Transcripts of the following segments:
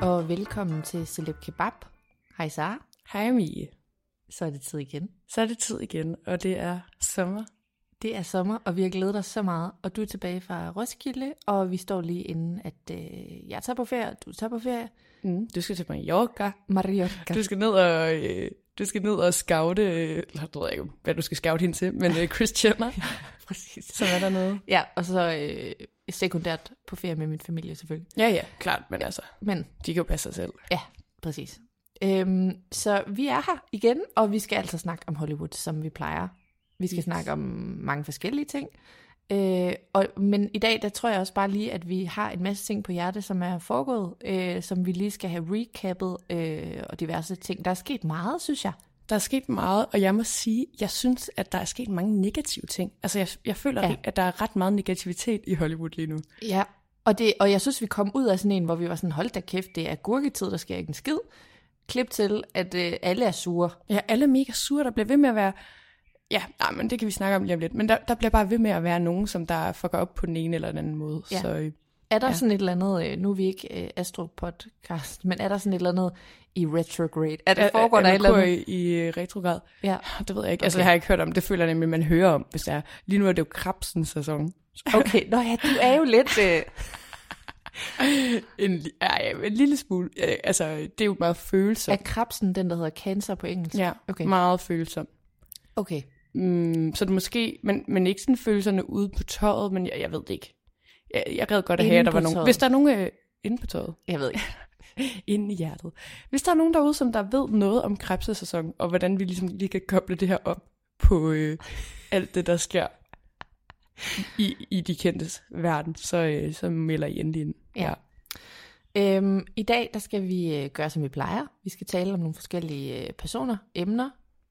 Og velkommen til Celeb Kebab. Hej Sara. Hej Mie. Så er det tid igen. Så er det tid igen, og det er sommer. Det er sommer, og vi har glædet os så meget. Og du er tilbage fra Roskilde, og vi står lige inden, at øh, jeg tager på ferie, og du tager på ferie. Mm, du skal til Mallorca. Mallorca. Du skal ned og, øh, du skal ned og scoute, eller jeg ved ikke, hvad du skal scoute hende til, men øh, Chris Jenner, Præcis. som er dernede. Ja, og så øh, sekundært på ferie med min familie selvfølgelig. Ja, ja, klart, men altså, Men de kan jo passe sig selv. ja, præcis. Øhm, så vi er her igen, og vi skal altså snakke om Hollywood, som vi plejer. Vi skal yes. snakke om mange forskellige ting. Øh, og, men i dag, der tror jeg også bare lige, at vi har en masse ting på hjerte, som er foregået, øh, som vi lige skal have recappet, øh, og diverse ting. Der er sket meget, synes jeg. Der er sket meget, og jeg må sige, jeg synes, at der er sket mange negative ting. Altså, jeg, jeg føler, Ja. at der er ret meget negativitet i Hollywood lige nu. Ja. Og, det, og jeg synes, vi kom ud af sådan en, hvor vi var sådan, hold da kæft, det er gurketid, der sker ikke en skid. Klip til, at øh, alle er sure. Ja, alle er mega sure, der bliver ved med at være... Ja, nej, men det kan vi snakke om lige om lidt. Men der, der bliver bare ved med at være nogen, som der fucker op på den ene eller den anden måde. Ja. Så øh, Er der ja. Ja. sådan et eller andet, øh, nu er vi ikke øh, Astro-podcast, men er der sådan et eller andet i retrograde? Er det foregår der et eller andet? i, retrograd? Ja. Det ved jeg ikke. Altså, Okay. det har jeg ikke hørt om. Det føler jeg nemlig, man hører om, hvis det er. Lige nu er det jo krabsens sæson. Okay, nå ja, du er jo lidt... Øh, En, ja, en lille smule. Altså, det er jo meget er følsomt. krabsen den, der hedder cancer på engelsk? Ja, Okay. meget følsom. Okay. Mm, så det måske, men, men ikke sådan følelserne ude på tøjet, men jeg, jeg ved det ikke. Jeg, jeg gad godt at have, at der var nogen. Hvis der er nogen øh, inde på tøjet, Jeg ved ikke. inde i hjertet. Hvis der er nogen derude, som der ved noget om krebsesæson, og hvordan vi ligesom lige kan koble det her op på øh, alt det, der sker i, i de kendtes verden, så, øh, så melder I endelig ind. Ja. Øhm, I dag der skal vi øh, gøre, som vi plejer. Vi skal tale om nogle forskellige øh, personer, emner,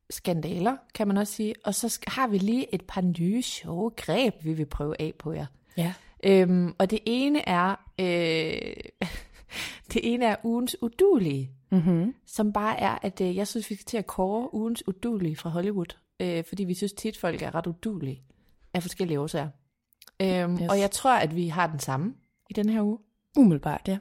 skandaler, kan man også sige. Og så har vi lige et par nye sjove greb, vi vil prøve af på jer. ja. Øhm, og det ene er... Øh, det ene er ugens udulige, Mm-hmm. som bare er, at øh, jeg synes, vi skal til at kåre ugens udulige fra Hollywood. Øh, fordi vi synes tit, folk er ret udulige af forskellige årsager. Øhm, yes. Og jeg tror, at vi har den samme i den her uge. Umiddelbart, ja.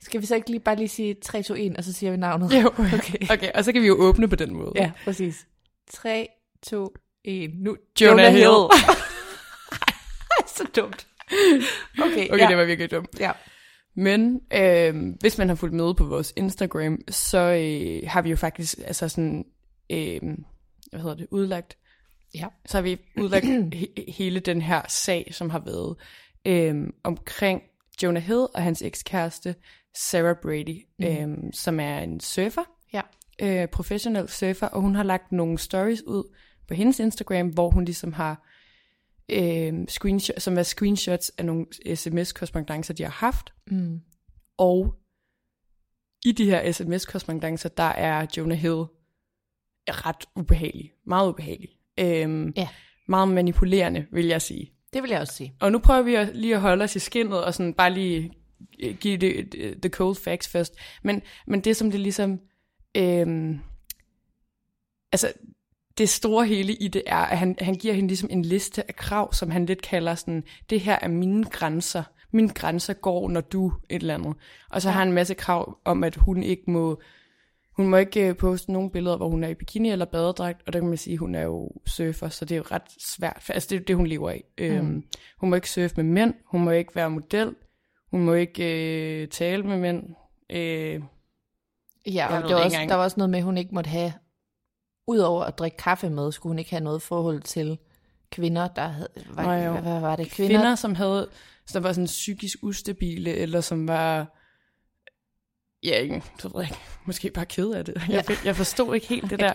Skal vi så ikke lige bare lige sige 3, 2, 1, og så siger vi navnet? Jo, Okay. okay, og så kan vi jo åbne på den måde. Ja, præcis. 3, 2, 1, nu. Jonah Hill. så dumt. Okay, Okay, ja. det var virkelig dumt. ja. Men øh, hvis man har fulgt med på vores Instagram, så øh, har vi jo faktisk altså sådan, øh, hvad hedder det, udlagt, Ja. så har vi udlagt he- hele den her sag, som har været øh, omkring Jonah Hill og hans ekskæreste, Sarah Brady, mm. øh, som er en surfer, Ja. øh, professionel surfer, og hun har lagt nogle stories ud på hendes Instagram, hvor hun ligesom har øh, screenshot, som er screenshots af nogle sms-korrespondencer, de har haft. Mm. Og i de her sms-korrespondencer, der er Jonah Hill ret ubehagelig. Meget ubehagelig. Øhm, Ja. Meget manipulerende, vil jeg sige. Det vil jeg også sige. Og nu prøver vi at, lige at holde os i skinnet, og sådan bare lige øh, give det det- the cold facts først. Men, men det, som det ligesom... Øhm, altså, det store hele i det er, at han, han giver hende ligesom en liste af krav, som han lidt kalder sådan, det her er mine grænser. Mine grænser går, når du et eller andet. Og så ja. har han en masse krav om, at hun ikke må... Hun må ikke øh, poste nogle billeder, hvor hun er i bikini eller badedragt, og der kan man sige, at hun er jo surfer, så det er jo ret svært. Altså, det er det, hun lever af. Mm. Øhm, hun må ikke surfe med mænd, hun må ikke være model, hun må ikke øh, tale med mænd. Øh, Ja, og det var også, der var også noget med, at hun ikke måtte have, udover at drikke kaffe med, skulle hun ikke have noget forhold til kvinder, der havde, var, Nå, jo. hvad, hvad var det? kvinder, kvinder, som havde, som var sådan psykisk ustabile, eller som var, ja, ikke, så ved jeg ikke, måske bare ked af det. Jeg, ja. jeg forstod ikke helt det der.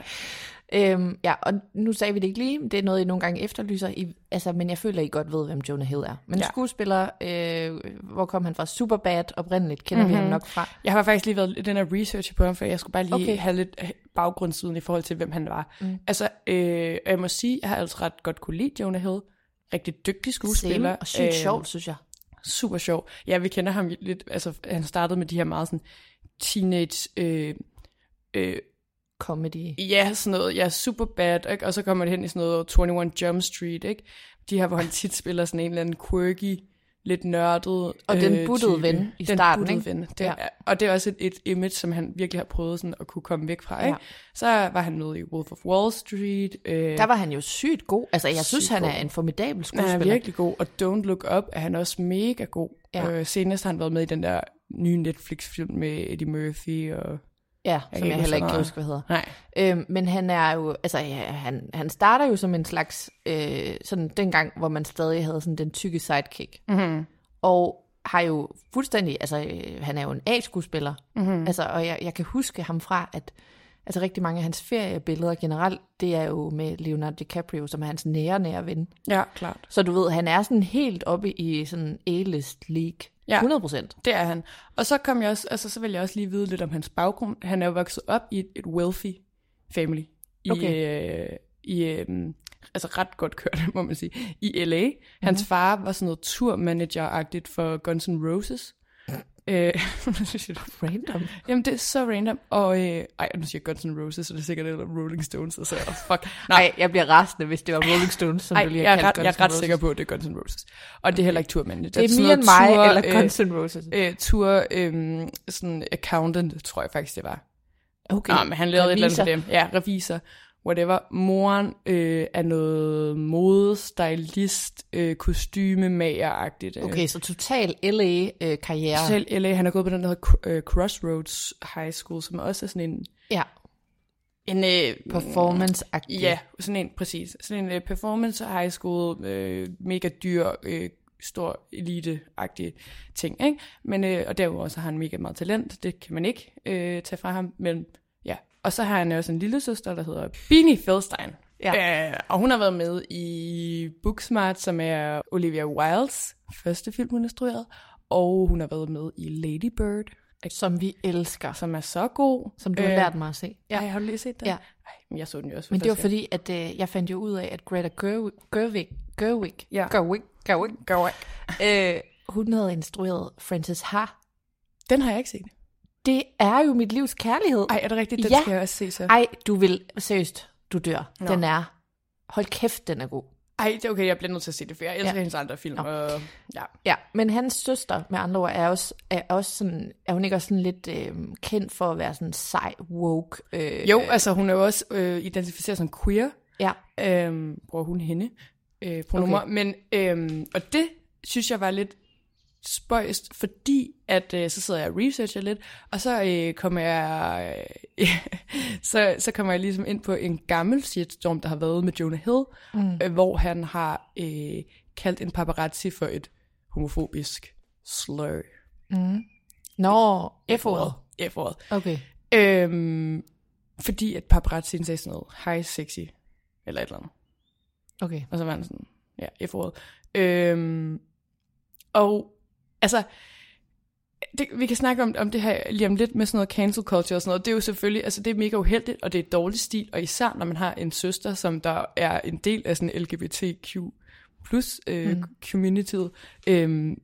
Øhm, ja, og nu sagde vi det ikke lige, det er noget, I nogle gange efterlyser, I, altså, men jeg føler, I godt ved, hvem Jonah Hill er. Men Ja. skuespiller, øh, hvor kom han fra? Superbad oprindeligt, kender mm-hmm. vi ham nok fra. Jeg har faktisk lige været den her research på ham, for jeg skulle bare lige okay. Have lidt øh, baggrundsviden i forhold til, hvem han var. Mm. Altså, øh, jeg må sige, jeg har altså ret godt kunne lide Jonah Hill. Rigtig dygtig skuespiller. Same, og sygt Øh, sjovt, synes jeg. super sjov. Ja, vi kender ham lidt, altså han startede med de her meget sådan teenage, øh, øh, Comedy. ja, sådan noget, ja, super bad, ikke? og så kommer det hen i sådan noget 21 Jump Street, ikke? De her, hvor han tit spiller sådan en eller anden quirky, lidt nørdet Og den buttede type. ven i den starten, ikke? ven. Det, Ja. Og det er også et, et image, som han virkelig har prøvet sådan at kunne komme væk fra, ikke? Ja. Så var han med i Wolf of Wall Street. Øh, Der var han jo sygt god. Altså, jeg synes, han er god. en formidabel han er skuespiller. virkelig god, og Don't Look Up er han også mega god. Ja. Øh, senest har han været med i den der nye Netflix-film med Eddie Murphy og... Ja, kan som jeg heller ikke kan huske, hvad hedder. Nej, Øhm, men han er jo, altså ja, han, han starter jo som en slags, øh, sådan dengang, hvor man stadig havde sådan den tykke sidekick. mm-hmm. Og har jo fuldstændig, altså øh, han er jo en A-skuespiller. Mm-hmm. Altså, og jeg, jeg kan huske ham fra, at altså rigtig mange af hans feriebilleder generelt, det er jo med Leonardo DiCaprio, som er hans nære, nære ven. ja, klart. Så du ved, han er sådan helt oppe i sådan A-list league. Ja. 100 procent. Det er han. Og så kom jeg også, altså så vil jeg også lige vide lidt om hans baggrund. Han er jo vokset op i et, et wealthy family. I, Okay. øh, i øh, altså ret godt kørt, må man sige, i L.A. Hans mm-hmm. far var sådan noget turmanager-agtigt for Guns N' Roses. Øh, synes jeg, Random. Jamen, det er så random. Og, øh, ej, nu siger jeg Guns N' Roses, så det er sikkert eller Rolling Stones, og så oh, fuck. Nej, jeg bliver rasende, hvis det var Rolling Stones, som Ej, du lige jeg har er kaldt ret, jeg er ret sikker på, at det er Guns N' Roses. Og det er heller ikke turmanager. Det er sådan mere end mig, tour, eller øh, Guns N' Roses. øh, tour, øh, sådan accountant, tror jeg faktisk, det var. Okay. Nå, men han lavede Revisor. et eller andet for dem. Ja, revisor, whatever. Moren øh, er noget modestylist, øh, kostymemager-agtigt. Øh. Okay, så total LA-karriere. Selv LA, han er gået på den, der hedder øh, Crossroads High School, som også er sådan en... ja, en øh, performance-agtig. Ja, sådan en, præcis. Sådan en uh, performance high school, øh, mega dyr, øh, stor elite-agtig ting, ikke? Men, øh, og derudover så har han mega meget talent, det kan man ikke øh, tage fra ham, men. Og så har han også en lille søster, der hedder Beanie Feldstein. Ja. Øh, og hun har været med i Booksmart, som er Olivia Wildes første film, hun har instrueret. Og hun har været med i Lady Bird, Som vi elsker. som er så god. Som du har Øh, lært mig at se. Ja, har du lige set den? Ja. Ej, men jeg så den jo også Men det var fordi, at øh, jeg fandt jo ud af, at Greta Gerwig, Gerwig, Gerwig, Ja. Gerwig, Gerwig Go øh, hun havde instrueret Frances Ha. Den har jeg ikke set. Det er jo mit livs kærlighed. Ej, er det rigtigt? Den Ja. skal jeg også se så. Ej, du vil, seriøst, du dør. Nå. Den er, hold kæft, den er god. Ej, det er okay, jeg bliver nødt til at se det, for jeg elsker Ja. hendes andre film. Og, ja. Ja, men hans søster, med andre ord, er også, er også sådan, er hun ikke også sådan lidt øh, kendt for at være sådan sej, woke? Øh, Jo, altså hun er jo også øh, identificeret som queer. Ja, Øhm, bruger hun hende øh, pronomer. Okay. Men, øhm, og det synes jeg var lidt spøjst, fordi at øh, så sidder jeg og researcher lidt, og så øh, kommer jeg øh, så, så kommer jeg ligesom ind på en gammel shitstorm, der har været med Jonah Hill, mm. øh, hvor han har øh, kaldt en paparazzi for et homofobisk slur. Nå, F-ordet. F-ordet. Okay. Øhm, fordi at paparazzien sagde sådan noget, hej sexy, eller et eller andet. Okay. Og så var han sådan, ja, F-ordet. Øhm, og altså, det, vi kan snakke om, om det her lige om lidt med sådan noget cancel culture og sådan noget. Det er jo selvfølgelig, altså det er mega uheldigt, og det er dårlig stil, og især når man har en søster, som der er en del af sådan LGBTQ plus øh, mm. communityet, øhm,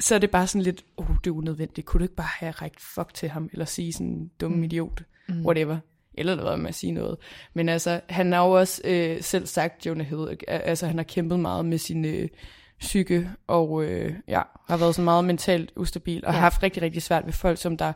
så er det bare sådan lidt, oh, det er unødvendigt. Kunne du ikke bare have rækket fuck til ham, eller sige sådan, dum mm. idiot, mm. whatever. Eller være med at sige noget. Men altså, han har jo også øh, selv sagt, Jonah Hill, altså han har kæmpet meget med sin øh, psyke, og øh, ja, har været sådan meget mentalt ustabil, og ja. har haft rigtig, rigtig svært ved folk, som der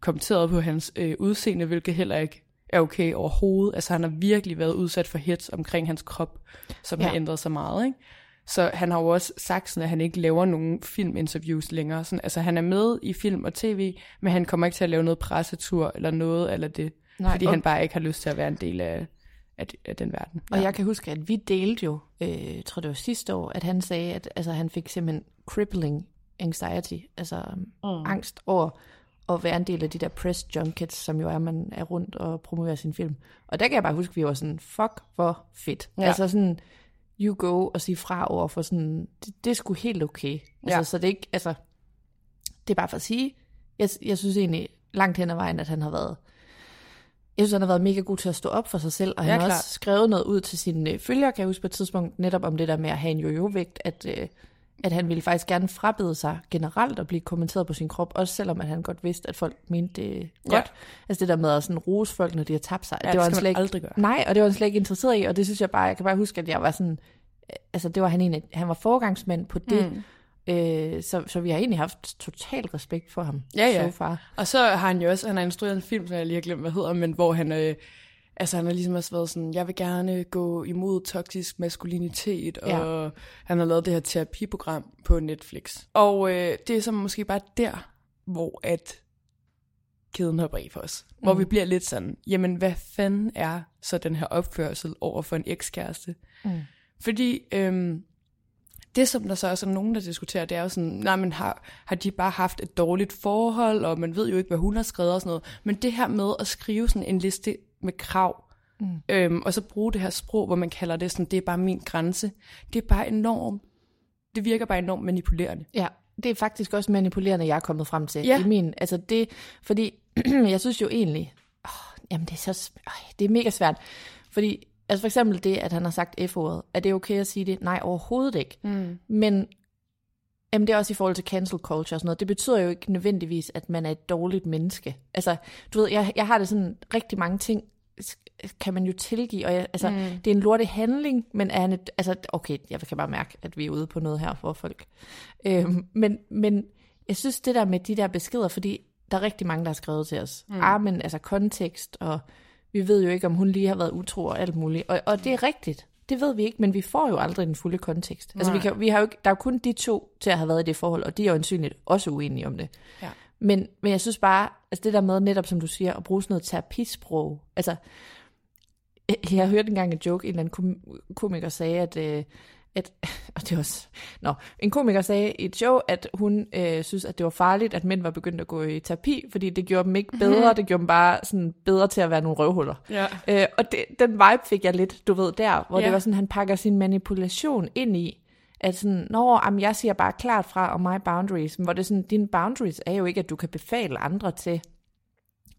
kommenterede på hans øh, udseende, hvilket heller ikke er okay overhovedet. Altså han har virkelig været udsat for hits omkring hans krop, som ja. har ændret sig meget, ikke? Så han har jo også sagt sådan, at han ikke laver nogen filminterviews længere. Sådan, altså han er med i film og tv, men han kommer ikke til at lave noget pressetur eller noget eller det. Nej, fordi og... han bare ikke har lyst til at være en del af, af, af den verden. Og jeg kan huske, at vi delte jo, øh, tror det var sidste år, at han sagde, at altså, han fik simpelthen crippling anxiety, altså mm. angst over at være en del af de der press junkets, som jo er, man er rundt og promoverer sin film. Og der kan jeg bare huske, at vi var sådan, fuck, hvor fedt. Ja. Altså sådan, you go og sige fra over for sådan, det, det er sgu helt okay. Altså, ja. Så det er ikke, altså, det er bare for at sige, jeg, jeg synes egentlig langt hen ad vejen, at han har været, jeg synes, han har været mega god til at stå op for sig selv, og han ja, har klar. også skrevet noget ud til sine øh, følgere, kan jeg huske på et tidspunkt, netop om det der med at have en jojo-vægt, at, øh, at han ville faktisk gerne frabede sig generelt at blive kommenteret på sin krop, også selvom at han godt vidste, at folk mente det godt. Ja. Altså det der med at sådan rose folk, når de har tabt sig. Ja, det, var det han slet ikke, aldrig gøre. Nej, og det var han slet ikke interesseret i, og det synes jeg bare, jeg kan bare huske, at jeg var sådan, øh, altså det var han en han var forgangsmand på det, mm. Øh, så, så vi har egentlig haft total respekt for ham ja, ja. so far. Og så har han jo også, han har instrueret en film, som jeg lige har glemt, hvad hedder, men hvor han, øh, altså han har ligesom også været sådan, jeg vil gerne gå imod toksisk maskulinitet, og ja. han har lavet det her terapiprogram på Netflix. Og øh, det er så måske bare der, hvor at kæden hopper i for os. Mm. Hvor vi bliver lidt sådan, jamen hvad fanden er så den her opførsel over for en ekskæreste? Mm. Fordi øhm, det, som der så også er nogen, der diskuterer, det er jo sådan, nej, men har, har de bare haft et dårligt forhold, og man ved jo ikke, hvad hun har skrevet og sådan noget. Men det her med at skrive sådan en liste med krav, mm. øhm, og så bruge det her sprog, hvor man kalder det sådan, det er bare min grænse, det er bare enormt, det virker bare enormt manipulerende. Ja, det er faktisk også manipulerende, jeg er kommet frem til. Ja. I min, altså det, fordi jeg synes jo egentlig, åh, jamen det er så, øh, det er mega svært, fordi Altså for eksempel det, at han har sagt F-ordet. Er det okay at sige det? Nej, overhovedet ikke. Mm. Men jamen, det er også i forhold til cancel culture og sådan noget. Det betyder jo ikke nødvendigvis, at man er et dårligt menneske. Altså, du ved, jeg, jeg har det sådan, rigtig mange ting kan man jo tilgive, og jeg, altså, mm. det er en lorte handling, men er han et, altså, okay, jeg kan bare mærke, at vi er ude på noget her for folk. Øhm, men, men jeg synes, det der med de der beskeder, fordi der er rigtig mange, der har skrevet til os. Mm. Ah, men altså kontekst og vi ved jo ikke, om hun lige har været utro og alt muligt. Og, og det er rigtigt. Det ved vi ikke, men vi får jo aldrig den fulde kontekst. Altså, vi kan, vi har jo ikke, der er jo kun de to til at have været i det forhold, og de er jo ansynligt også uenige om det. Ja. Men, men jeg synes bare, altså det der med netop, som du siger, at bruge sådan noget terapisprog. Altså, jeg, jeg hørte engang en joke, en eller anden komiker sagde, at, øh, at, og det er også, nå, en komiker sagde i et show, at hun øh, synes, at det var farligt, at mænd var begyndt at gå i terapi, fordi det gjorde dem ikke bedre, det gjorde dem bare sådan bedre til at være nogle røvhuller. Ja. Øh, og det, den vibe fik jeg lidt, du ved, der, hvor ja. det var sådan, han pakker sin manipulation ind i, at sådan, nå, jamen, jeg siger bare klart fra om my boundaries, hvor det er sådan, dine boundaries er jo ikke, at du kan befale andre til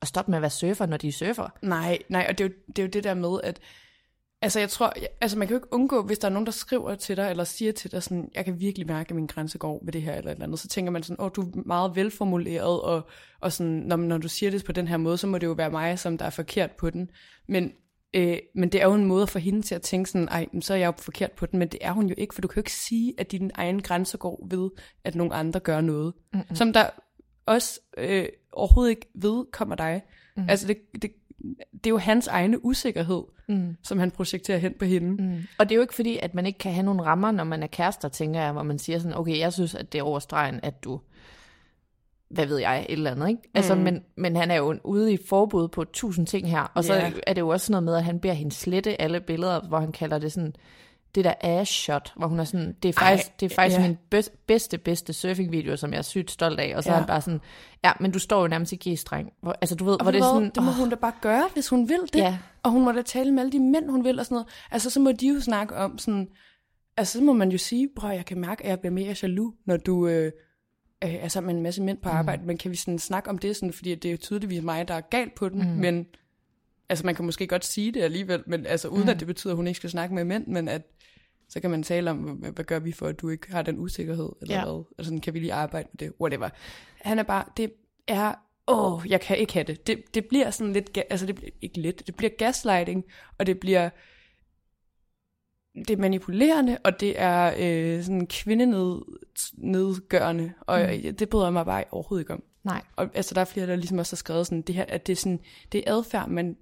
at stoppe med at være surfer, når de er surfer. Nej, nej, og det er jo det, er jo det der med, at Altså jeg tror, altså man kan jo ikke undgå, hvis der er nogen, der skriver til dig, eller siger til dig sådan, jeg kan virkelig mærke, at min grænse går ved det her, eller et eller andet, så tænker man sådan, åh, du er meget velformuleret, og, og sådan, når, når du siger det på den her måde, så må det jo være mig, som der er forkert på den. Men, øh, men det er jo en måde for hende til at tænke sådan, ej, så er jeg jo forkert på den, men det er hun jo ikke, for du kan jo ikke sige, at din egen grænse går ved, at nogle andre gør noget, mm-hmm. som der også øh, overhovedet ikke ved kommer dig. Mm. Altså det, det, det er jo hans egne usikkerhed, mm. som han projekterer hen på hende. Mm. Og det er jo ikke fordi, at man ikke kan have nogle rammer, når man er kærester, tænker jeg, hvor man siger sådan, okay, jeg synes, at det er overstregen, at du, hvad ved jeg, et eller andet, ikke? Altså, mm. men, men han er jo ude i forbud på tusind ting her, og så yeah. er det jo også noget med, at han beder hende slette alle billeder, hvor han kalder det sådan, det der ass shot, hvor hun er sådan, det er faktisk, Ej, det er faktisk ja. min bedste, bedste surfing-video, som jeg er sygt stolt af, og så ja. er han bare sådan, ja, men du står jo nærmest i G-streng. Hvor, altså du ved, og hvor det er sådan, det må oh. hun da bare gøre, hvis hun vil det. Ja. Og hun må da tale med alle de mænd, hun vil og sådan noget. Altså så må de jo snakke om sådan, altså så må man jo sige, bror, jeg kan mærke, at jeg bliver mere jaloux, når du, øh, øh, er sammen med en masse mænd på arbejde, mm. men kan vi sådan snakke om det, sådan, fordi det er tydeligvis mig, der er galt på den, mm. men altså man kan måske godt sige det alligevel, men altså uden mm. at det betyder, at hun ikke skal snakke med mænd, men at så kan man tale om, hvad, gør vi for, at du ikke har den usikkerhed, eller Ja. hvad, altså sådan, kan vi lige arbejde med det, whatever. Han er bare, det er, åh, jeg kan ikke have det. Det, det bliver sådan lidt, altså det bliver ikke lidt, det bliver gaslighting, og det bliver, det er manipulerende, og det er øh, sådan kvindenedgørende, og mm. det bryder jeg mig bare overhovedet ikke om. Nej. Og altså, der er flere, der ligesom også har skrevet sådan, det her, at det er, sådan, det er adfærd, man,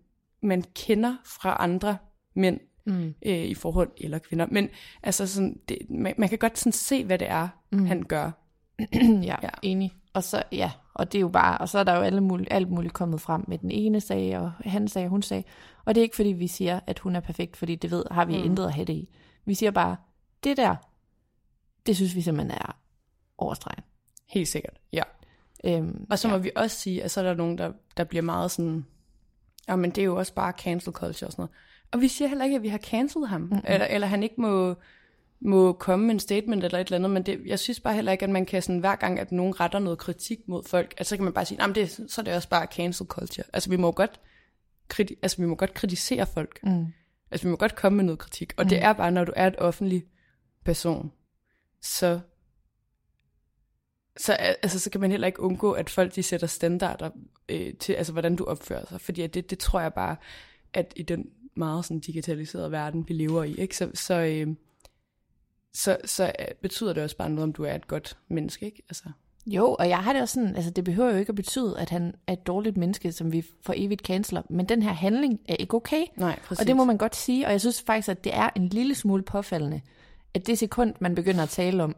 man kender fra andre mænd mm. øh, i forhold, eller kvinder. Men altså, sådan, det, man, man kan godt sådan se, hvad det er, mm. han gør. ja, Ja. ja, enig. Og så, ja, og det er jo bare, og så er der jo alle mulige, alt muligt kommet frem med den ene sag, og han sagde, og hun sagde. Og det er ikke fordi, vi siger, at hun er perfekt, fordi det ved, har vi mm. intet at have det i. Vi siger bare, det der, det synes vi simpelthen er overstregen. Helt sikkert, ja. Øhm, Og så må vi også sige, at så er der nogen, der, der bliver meget sådan, ja, men det er jo også bare cancel culture og sådan noget. Og vi siger heller ikke, at vi har cancelled ham, mm-hmm. eller, eller han ikke må, må komme med en statement eller et eller andet, men det, jeg synes bare heller ikke, at man kan sådan, hver gang, at nogen retter noget kritik mod folk, at så kan man bare sige, "Nå, men det, så er det også bare cancel culture. Altså vi må godt, kriti- altså, vi må godt kritisere folk. Mm. Altså vi må godt komme med noget kritik, og mm. det er bare, når du er et offentlig person, så så, altså, så kan man heller ikke undgå, at folk de sætter standarder øh, til, altså hvordan du opfører sig. Fordi at det, det tror jeg bare, at i den meget sådan, digitaliserede verden, vi lever i, ikke? Så, så, øh, så, så øh, betyder det også bare noget, om du er et godt menneske. Ikke? Altså, Jo, og jeg har det også sådan, altså det behøver jo ikke at betyde, at han er et dårligt menneske, som vi for evigt canceler, men den her handling er ikke okay. Nej, præcis. Og det må man godt sige, og jeg synes faktisk, at det er en lille smule påfaldende, at det sekund, man begynder at tale om,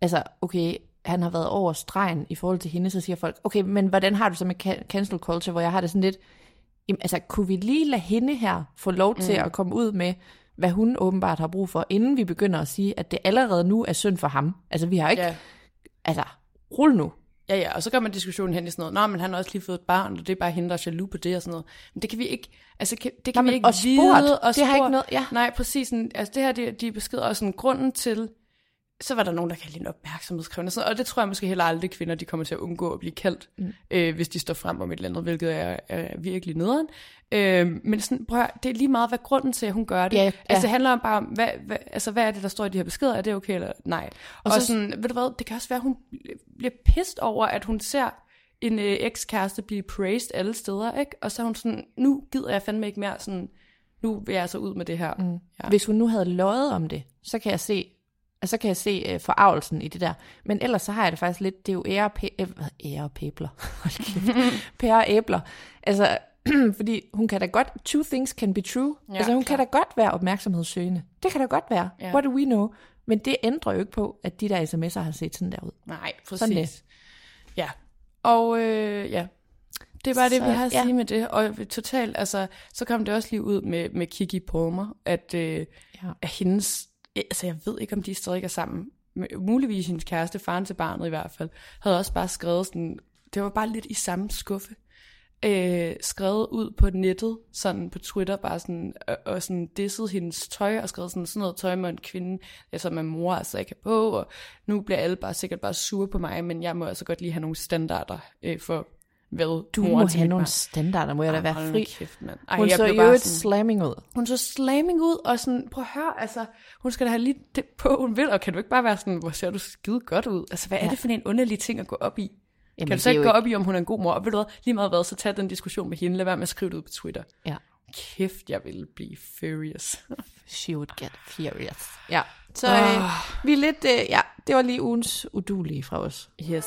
altså okay, han har været over stregen i forhold til hende, så siger folk, okay, men hvordan har du så med ca- cancel culture, hvor jeg har det sådan lidt, jamen, altså kunne vi lige lade hende her få lov til mm. at komme ud med, hvad hun åbenbart har brug for, inden vi begynder at sige, at det allerede nu er synd for ham. Altså vi har ikke, Ja. altså rul nu. Ja, ja, og så gør man diskussionen hen i sådan noget, Nå, men han har også lige fået et barn, og det er bare hende, der er jaloux på det og sådan noget. Men det kan vi ikke, altså kan, det kan Nej, vi ikke og spurgt, vide. Og det har ikke noget- ja. Nej, præcis. Sådan, altså det her, det, de beskeder også sådan grunden til, så var der nogen, der kaldte en opmærksomhedskrævende. og Sådan, og det tror jeg måske heller aldrig kvinder, de kommer til at undgå at blive kaldt, mm. øh, hvis de står frem om et eller andet, hvilket er, er virkelig nederen. Øh, men sådan, prøv at, det er lige meget, hvad grunden til, at hun gør det. Ja, ja. Altså det handler bare om, hvad, hvad, altså, hvad er det, der står i de her beskeder? Er det okay eller nej? Og, og så, sådan, ved du hvad, det kan også være, at hun bliver pissed over, at hun ser en øh, ekskæreste blive praised alle steder, ikke? Og så er hun sådan, nu gider jeg fandme ikke mere, sådan, nu vil jeg så ud med det her. Mm. Ja. Hvis hun nu havde løjet om det, så kan jeg se, altså, så kan jeg se uh, forarvelsen i det der. Men ellers så har jeg det faktisk lidt, det er jo ære, og pæ- øh, ære og pæbler. Pære og æbler. Altså, fordi hun kan da godt, two things can be true. Ja, altså hun klar. kan da godt være opmærksomhedssøgende. Det kan da godt være. Ja. What do we know? Men det ændrer jo ikke på, at de der sms'er har set sådan der ud. Nej, præcis. Sådan det. Ja. Og øh, ja, det er bare det, Så, vi har at ja. sige med det. Og totalt, altså, så kom det også lige ud med, med Kiki Palmer, at, øh, Ja. at hendes, Øh, altså jeg ved ikke, om de stadig er sammen, men muligvis hendes kæreste, faren til barnet i hvert fald, havde også bare skrevet sådan, det var bare lidt i samme skuffe, øh, skrevet ud på nettet, sådan på Twitter, bare sådan, og, og sådan dissede hendes tøj, og skrevet sådan, sådan noget tøj med en kvinde, som mor altså ikke har på, og nu bliver alle bare sikkert bare sure på mig, men jeg må altså godt lige have nogle standarder øh, for, hvad Du må have nogle standarder, må jeg da Ej, være fri. Kæft, mand. Ej, Hun jeg så jo sådan- slamming ud. hun så slamming ud, og sådan, prøv at høre, altså, hun skal da have lige det på, hun vil, og kan du ikke bare være sådan, hvor ser du skide godt ud? Altså, hvad er Ja. det for en underlig ting at gå op i? Jamen, kan du så er ikke gå op i, om hun er en god mor? Og ved du hvad, lige meget hvad, så tag den diskussion med hende, lad være med at skrive det ud på Twitter. Ja. Kæft, jeg vil blive furious. She would get furious. Ja, så øh, vi er lidt, øh, ja, det var lige ugens udulige fra os. yes.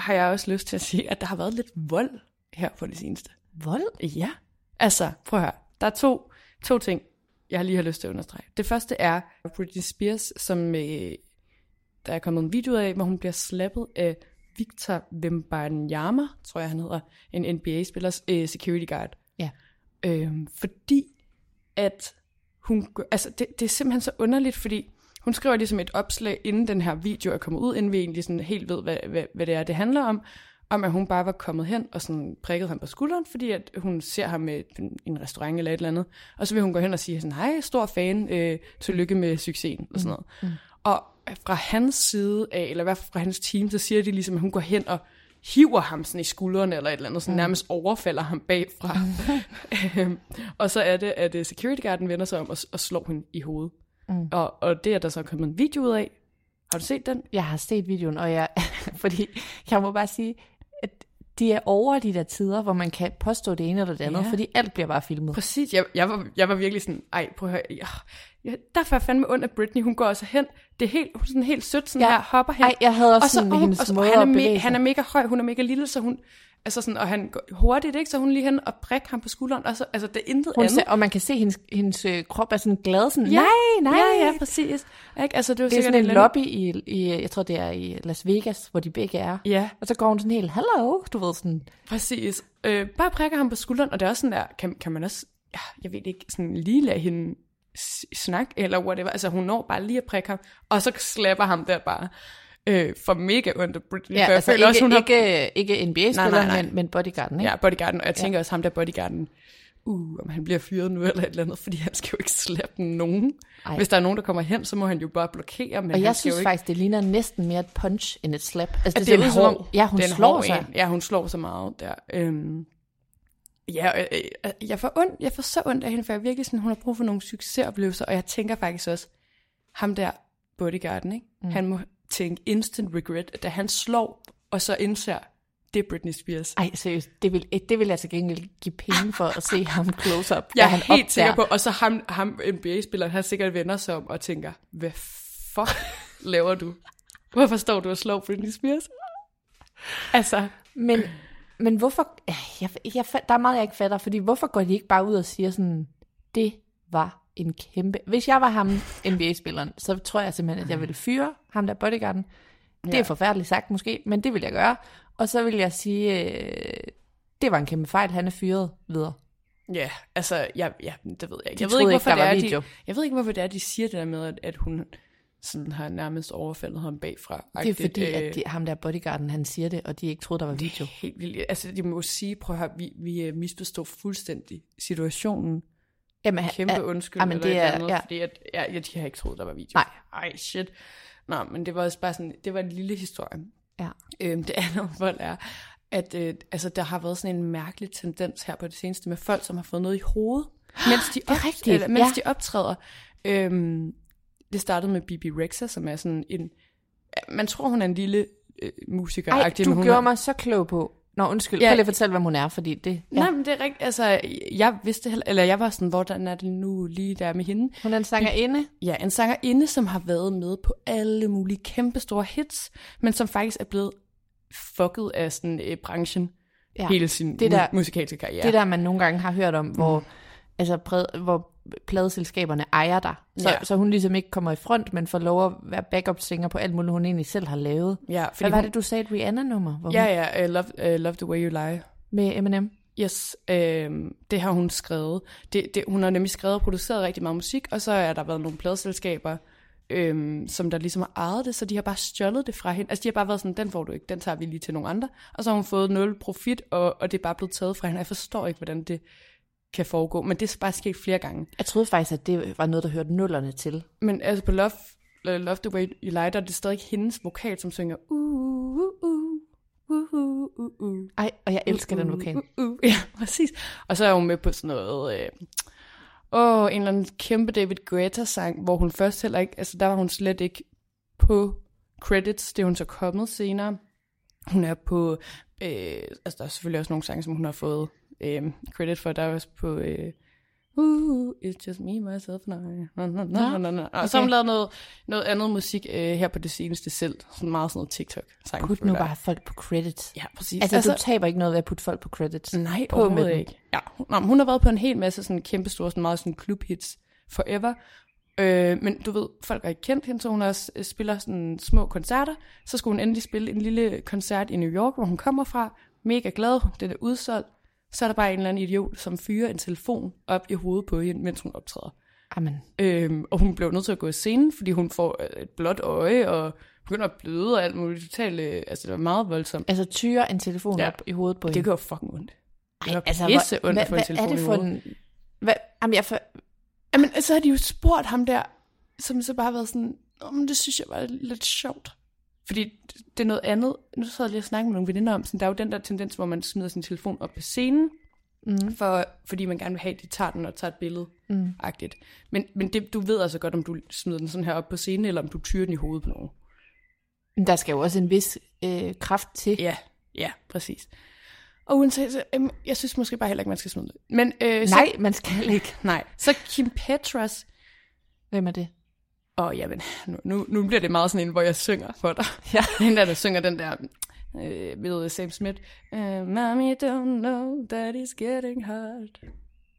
Har jeg også lyst til at sige, at der har været lidt vold her på det seneste. Vold? Ja. Altså, prøv at høre. Der er to, to ting, jeg lige har lyst til at understrege. Det første er Britney Spears, som øh, der er kommet en video af, hvor hun bliver slappet af Victor Wembanyama, tror jeg han hedder, en NBA-spillers øh, security guard. Ja. Øhm, fordi at hun, altså det, det er simpelthen så underligt, fordi hun skriver ligesom et opslag, inden den her video er kommet ud, inden vi egentlig sådan helt ved, hvad, hvad, hvad det er, det handler om, om at hun bare var kommet hen og sådan prikket ham på skulderen, fordi at hun ser ham med en, restaurant eller et eller andet, og så vil hun gå hen og sige sådan, hej, stor fan, øh, tillykke med succesen, og sådan noget. Mm. Og fra hans side af, eller i hvert fald fra hans team, så siger de ligesom, at hun går hen og hiver ham sådan i skuldrene eller et eller andet, sådan nærmest overfalder ham bagfra. Øhm, og så er det, at øh, security guarden vender sig om og, og slår hende i hovedet. Mm. Og, og det er der så kommet en video ud af. Har du set den? Jeg har set videoen, og jeg, fordi jeg må bare sige, at de er over de der tider, hvor man kan påstå det ene eller det andet, Ja. fordi alt bliver bare filmet. Præcis. Jeg, jeg, var, jeg var virkelig sådan, ej, prøv at høre. Jeg, jeg, derfor er jeg fandme ondt af Britney. Hun går også hen. Det er helt, hun er sådan helt sødt, sådan Ja. her, hopper hen. Ej, jeg havde også og så, sådan og, hendes og så, måde han, er me, han er mega høj, hun er mega lille, så hun, altså sådan, og han går hurtigt, ikke? Så hun lige hen og prikker ham på skulderen, og så, altså, det er intet Hun andet. ser, og man kan se, at hendes, hendes øh, krop er sådan glad, sådan, Ja, nej, nej. Ja, ja, præcis. Ikke? Altså, det, var Det er sådan en eller lobby i, i, jeg tror det er i Las Vegas, hvor de begge er. Ja. Og så går hun sådan helt, hello, du ved sådan, Præcis. Øh, bare prikker ham på skulderen, og det er også sådan der, kan, kan man også, ja, jeg ved ikke, sådan lige lade hende s- snakke, eller whatever. Altså, hun når bare lige at prikke ham, og så slapper ham der bare. Øh, for mega ondt af Britney. ja, for jeg altså føler ikke, også, hun har... ikke, ikke NBA-spiller, men, men bodyguarden, ikke? Ja, bodyguarden, og jeg tænker også ham der bodyguarden, uh, om han bliver fyret nu eller et eller andet, fordi han skal jo ikke slappe nogen. Ej. Hvis der er nogen, der kommer hen, så må han jo bare blokere, men Og jeg synes ikke... faktisk, det ligner næsten mere et punch end et slap. Altså, det, det er en som ja, hun slår sig. En. Ja, hun slår så meget der. Øhm, ja, øh, øh, jeg får, ondt, jeg får så ondt af hende, for jeg virkelig sådan, hun har brug for nogle succesoplevelser, og jeg tænker faktisk også, ham der bodyguarden, ikke? Mm. han må tænke instant regret, da han slår, og så indser, det er Britney Spears. Ej, seriøst, det vil, det vil jeg til gengæld give penge for at se ham close up. Jeg er han helt sikker opdager- på, og så ham, ham NBA-spilleren, han sikkert vender sig om og tænker, hvad fuck laver du? Hvorfor står du og slår Britney Spears? Altså, Men, men hvorfor... Jeg, jeg, der er meget, jeg ikke fatter, fordi hvorfor går de ikke bare ud og siger sådan, det var en kæmpe... Hvis jeg var ham, NBA-spilleren, så tror jeg simpelthen, at jeg ville fyre ham der bodyguarden. Det er Ja. forfærdeligt sagt måske, men det vil jeg gøre. Og så vil jeg sige, øh, det var en kæmpe fejl, han er fyret videre. Ja, altså, jeg, ja, det ved jeg ikke. Jeg ved ikke, ikke, hvorfor der det er, video. De, jeg ved ikke, hvorfor det er, de siger det der med, at, at hun sådan har nærmest overfaldet ham bagfra. Det er fordi, at de, ham der bodyguarden, han siger det, og de ikke troede, der var video. Helt vildt. Altså, de må sige, prøv at høre, vi, vi øh, misforstod fuldstændig situationen. Jamen, Kæmpe ja, undskyld, jamen, eller det et er- andet, ja. fordi at, ja, ja, de har ikke troet, der var video. Nej. Ej, shit. Nå, men det var også bare sådan, det var en lille historie. Ja. Øhm, det andet vold er, at øh, altså, der har været sådan en mærkelig tendens her på det seneste med folk, som har fået noget i hovedet, mens de, op- rigtigt, eller, mens ja. de optræder. Øhm, det startede med Bibi Rexa, som er sådan en... Man tror, hun er en lille øh, musiker. Ej, du men hun gjorde er, mig så klog på. Nå, undskyld. Ja. Prøv lige at fortælle, hvem hun er, fordi det... Ja. Nej, men det er rigtigt. Altså, jeg vidste heller, eller jeg var sådan, hvordan er det nu lige der med hende? Hun er en sangerinde. Ja, en sangerinde, som har været med på alle mulige kæmpestore hits, men som faktisk er blevet fucket af sådan øh, branchen Ja. hele sin Det der- mu- musikalske karriere. Det der, man nogle gange har hørt om, hvor, mm. altså, præd, hvor pladeselskaberne ejer dig. Så, ja. Så hun ligesom ikke kommer i front, men får lov at være backup-singer på alt muligt, hun egentlig selv har lavet. ja, Hvad fordi var hun, det, du sagde, et Rihanna-nummer? Ja, ja, uh, love, uh, love the way you lie. Med Eminem? Yes, øh, det har hun skrevet. Det, det, hun har nemlig skrevet og produceret rigtig meget musik, og så er der været nogle pladeselskaber, øh, som der ligesom har ejet det, så de har bare stjålet det fra hende. Altså de har bare været sådan, den får du ikke, den tager vi lige til nogle andre. Og så har hun fået nul profit, og, og det er bare blevet taget fra hende. Jeg forstår ikke, hvordan det kan foregå, men det er bare sket flere gange. Jeg troede faktisk, at det var noget, der hørte nullerne til. Men altså på Love, Love the way you lie, der er det stadig hendes vokal, som synger uh, uh, uh, Uh, uh, uh, uh. Ej, og jeg elsker den vokal. Uh, uh, uh. Ja, præcis. Og så er hun med på sådan noget... Øh, åh, en eller anden kæmpe David Guetta-sang, hvor hun først heller ikke... Altså, der var hun slet ikke på credits. Det er hun så kommet senere. Hun er på... Øh, altså, der er selvfølgelig også nogle sange, som hun har fået øh, credit for. Der er også på... Øh, Uh, it's just me, myself and I. No, no, no, no, no. Og så har hun lavet noget, noget andet musik øh, her på det seneste selv. Sådan meget sådan noget TikTok-sang. Put nu bare folk på credits. Ja, præcis. Altså, altså, du taber ikke noget ved at putte folk på credits. Nej, på med dem. ikke. Ja, hun, nå, hun har været på en hel masse sådan kæmpe store, sådan meget sådan klubhits forever. Øh, men du ved, folk har ikke kendt hende, så hun også øh, spiller sådan små koncerter. Så skulle hun endelig spille en lille koncert i New York, hvor hun kommer fra. Mega glad, den er udsolgt. Så er der bare en eller anden idiot, som fyrer en telefon op i hovedet på hende, mens hun optræder. Amen. Øhm, og hun blev nødt til at gå i scenen, fordi hun får øh, et blåt øje, og begynder at bløde og alt muligt. Totalt, øh, altså det var meget voldsomt. Altså tyre en telefon Ja. op i hovedet på Det hende. gjorde fucking ondt. Det var altså, pisse hvor- ondt hvad, at få en telefon er det for en... Hvad, jamen, jeg for, Jamen, så har de jo spurgt ham der, som så bare har været sådan, oh, men det synes jeg var lidt sjovt. Fordi det- er noget andet. Nu sad jeg lige og snakkede med nogle veninder om, sådan, der er jo den der tendens, hvor man smider sin telefon op på scenen, mm. for, fordi man gerne vil have, at de tager den og tager et billede. Mm. -agtigt. Men, men det, du ved altså godt, om du smider den sådan her op på scenen, eller om du tyrer den i hovedet på nogen. Men der skal jo også en vis øh, kraft til. Ja, ja, præcis. Og uanset, så, øhm, jeg synes måske bare heller ikke, man skal smide det. Men, øh, så, Nej, man skal ikke. nej. Så Kim Petras, Hvem er det? Og jamen, nu, nu, nu bliver det meget sådan en, hvor jeg synger for dig. Ja. Den der, der synger den der øh, ved Sam Smith. Uh, Mommy don't know that it's getting hard.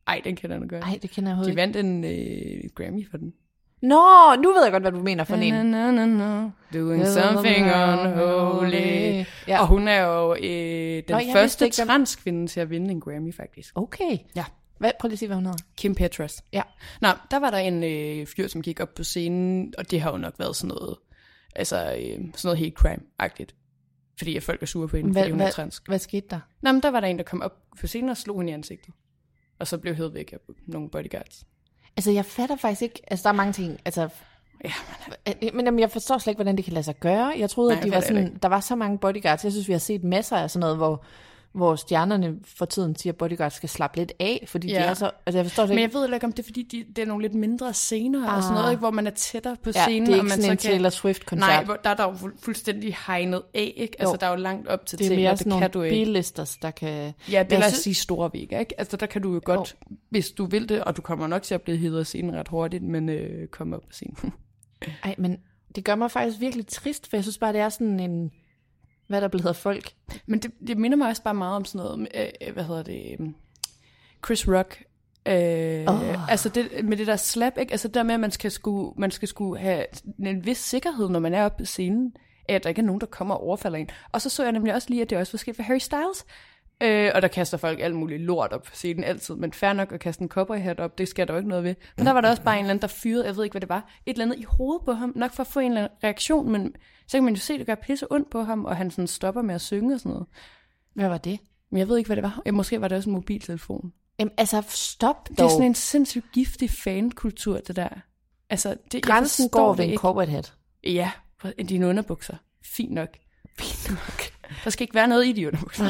Ej, den kender du godt. Nej, det kender jeg De vandt en øh, Grammy for den. Nå, nu ved jeg godt, hvad du mener for en. Na, na, na, na, doing something unholy. Ja. Og hun er jo øh, den Nå, første transkvinde til at vinde en Grammy, faktisk. Okay. Ja. Hvad, prøv lige at sige, hvad hun hedder. Kim Petras. Ja. Nå, der var der en øh, fyr, som gik op på scenen, og det har jo nok været sådan noget, altså øh, sådan noget hate crime-agtigt. Fordi at folk er sure på hende, Hvad, fordi hun er hvad, transk. hvad skete der? Nå, men der var der en, der kom op på scenen og slog hende i ansigtet. Og så blev hævet væk af nogle bodyguards. Altså, jeg fatter faktisk ikke... Altså, der er mange ting. Altså, Ja, Men jamen, jeg forstår slet ikke, hvordan det kan lade sig gøre. Jeg troede, Nej, at de var sådan, der var så mange bodyguards. Jeg synes, vi har set masser af sådan noget, hvor, hvor stjernerne for tiden siger, at bodyguards skal slappe lidt af, fordi ja. De er så... Altså, jeg forstår Men ikke. jeg ved ikke, om det er, fordi de, det er nogle lidt mindre scener ah. og sådan Ah. noget, ikke, hvor man er tættere på Ja, scenen. det er og ikke man sådan en så kan... Taylor Swift-koncert. Nej, hvor, der er der jo fu- fuldstændig hegnet af, ikke? Altså, Jo. der er jo langt op til det er mere det sådan nogle kan du ikke. billisters, der kan... Ja, det Men os synes- sige store vægge, ikke? Altså, der kan du jo godt, oh. hvis du vil det, og du kommer nok til at blive heddet af scenen ret hurtigt, men øh, komme op på scenen. Ej, men det gør mig faktisk virkelig trist, for jeg synes bare, det er sådan en... Hvad der blevet af folk. men det, det minder mig også bare meget om sådan noget, øh, øh, hvad hedder det, øh, Chris Rock. Øh, oh. Altså det, med det der slap, ikke? Altså det der med, at man skal, sku, man skal sku have en vis sikkerhed, når man er oppe på scenen, at der ikke er nogen, der kommer og overfalder en. Og så så jeg nemlig også lige, at det også var sket for Harry Styles. Øh, og der kaster folk alt muligt lort op på scenen altid, men fair nok at kaste en cowboy hat op, det skal der jo ikke noget ved. Men der var der også bare en eller anden, der fyrede, jeg ved ikke, hvad det var, et eller andet i hovedet på ham, nok for at få en eller anden reaktion, men så kan man jo se, at det gør pisse ondt på ham, og han sådan stopper med at synge og sådan noget. Hvad var det? Men jeg ved ikke, hvad det var. Ja, måske var det også en mobiltelefon. Jamen, altså, stop dog. Det er sådan en sindssygt giftig fankultur, det der. Altså, det, Grænsen går ved en cowboy hat. Ja, dine underbukser. Fint nok. Fint nok. Der skal ikke være noget i de underbukser.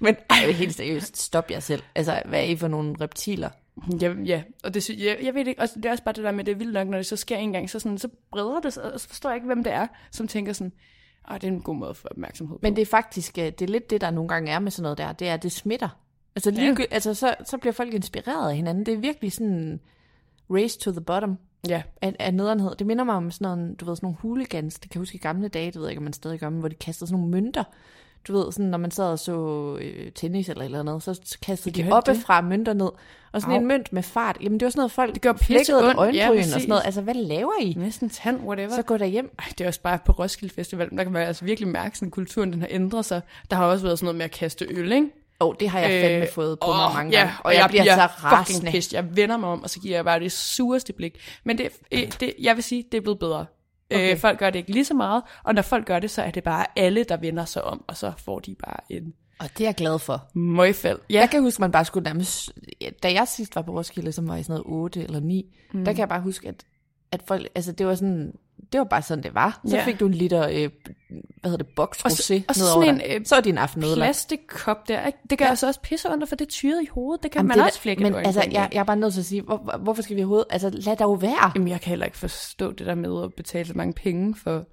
Men ej, helt seriøst, stop jer selv. Altså, hvad er I for nogle reptiler? Ja, ja. og det, jeg, jeg ved ikke, og det er også bare det der med, det er vildt nok, når det så sker en gang, så, sådan, så breder det sig, og så forstår jeg ikke, hvem det er, som tænker sådan, åh, det er en god måde at få opmærksomhed på. Men det er faktisk, øh, det er lidt det, der nogle gange er med sådan noget der, det er, at det smitter. Altså, lige, ja. altså så, så bliver folk inspireret af hinanden. Det er virkelig sådan race to the bottom Ja, af, af nederenhed. Det minder mig om sådan nogle, du ved, sådan nogle hooligans, det kan jeg huske i gamle dage, det ved jeg ikke, om man stadig gør, men hvor de kastede sådan nogle mønter. Du ved, sådan, når man sad og så øh, tennis eller et eller andet, så kastede de oppefra mønter ned. Og sådan Au. en mønt med fart. Jamen, det var sådan noget, folk Det gør pisse flækkede ondt. Ja, øjenbryn og sådan noget. Altså, hvad laver I? næsten tand, whatever. Så gå derhjem. Ej, det er også bare på Roskilde Festival, der kan man altså virkelig mærke, sådan kulturen den har ændret sig. Der har også været sådan noget med at kaste øl, ikke? Åh, oh, det har jeg fandme fået på mig åh, mange gange. Ja, og jeg, bliver så rasende. pissed. Jeg vender mig om, og så giver jeg bare det sureste blik. Men det, øh, det, jeg vil sige, det er blevet bedre. Okay. Øh, folk gør det ikke lige så meget, og når folk gør det, så er det bare alle, der vender sig om, og så får de bare en Og det er jeg glad for. møgfald. Ja. Jeg kan huske, man bare skulle nærmest... Da jeg sidst var på Roskilde, som var i sådan noget 8 eller 9, mm. der kan jeg bare huske, at, at folk... Altså, det var sådan... det var bare sådan, det var. Så Ja. fik du en liter, øh, hvad hedder det, boks Og så- og så sådan en, øh, Så er din aften ødelagt. Plastikkop der, ikke? det gør Ja. altså også pisse under, for det tyret i hovedet. Det kan Jamen, man det også flække Men altså, jeg, jeg er bare nødt til at sige, hvor, hvor- hvorfor skal vi overhovedet, altså lad dog være. Jamen, jeg kan heller ikke forstå det der med at betale så mange penge for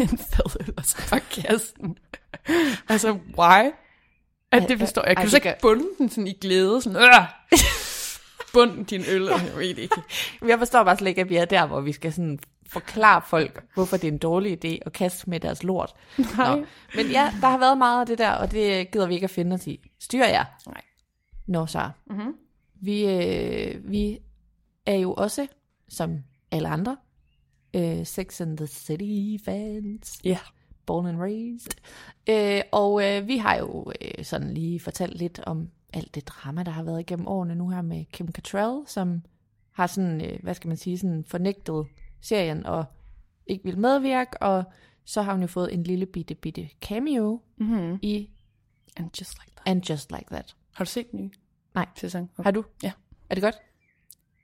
en fadøl og så fra kassen. altså, why? At det forstår jeg. ej, Kan du det så ikke bunde den sådan i glæde? Sådan, øh! Bund din øl, jeg ved ikke. Jeg forstår bare slet ikke, at vi er der, hvor vi skal sådan forklare folk, hvorfor det er en dårlig idé at kaste med deres lort. Nej. Nå. Men ja, der har været meget af det der, og det gider vi ikke at finde os i. Styr jer. Nej. Nå så. Mhm. Vi, øh, vi er jo også, som alle andre, øh, Sex and the City fans. Ja. Born and raised. Øh, og øh, vi har jo øh, sådan lige fortalt lidt om alt det drama, der har været igennem årene nu her med Kim Cattrall, som har sådan, øh, hvad skal man sige, sådan fornægtet serien og ikke vil medvirke, og så har hun jo fået en lille bitte, bitte cameo Mm-hmm. i And just like that. And Just Like That. Har du set den nye Nej. sæson? Har du? Ja. Er det godt?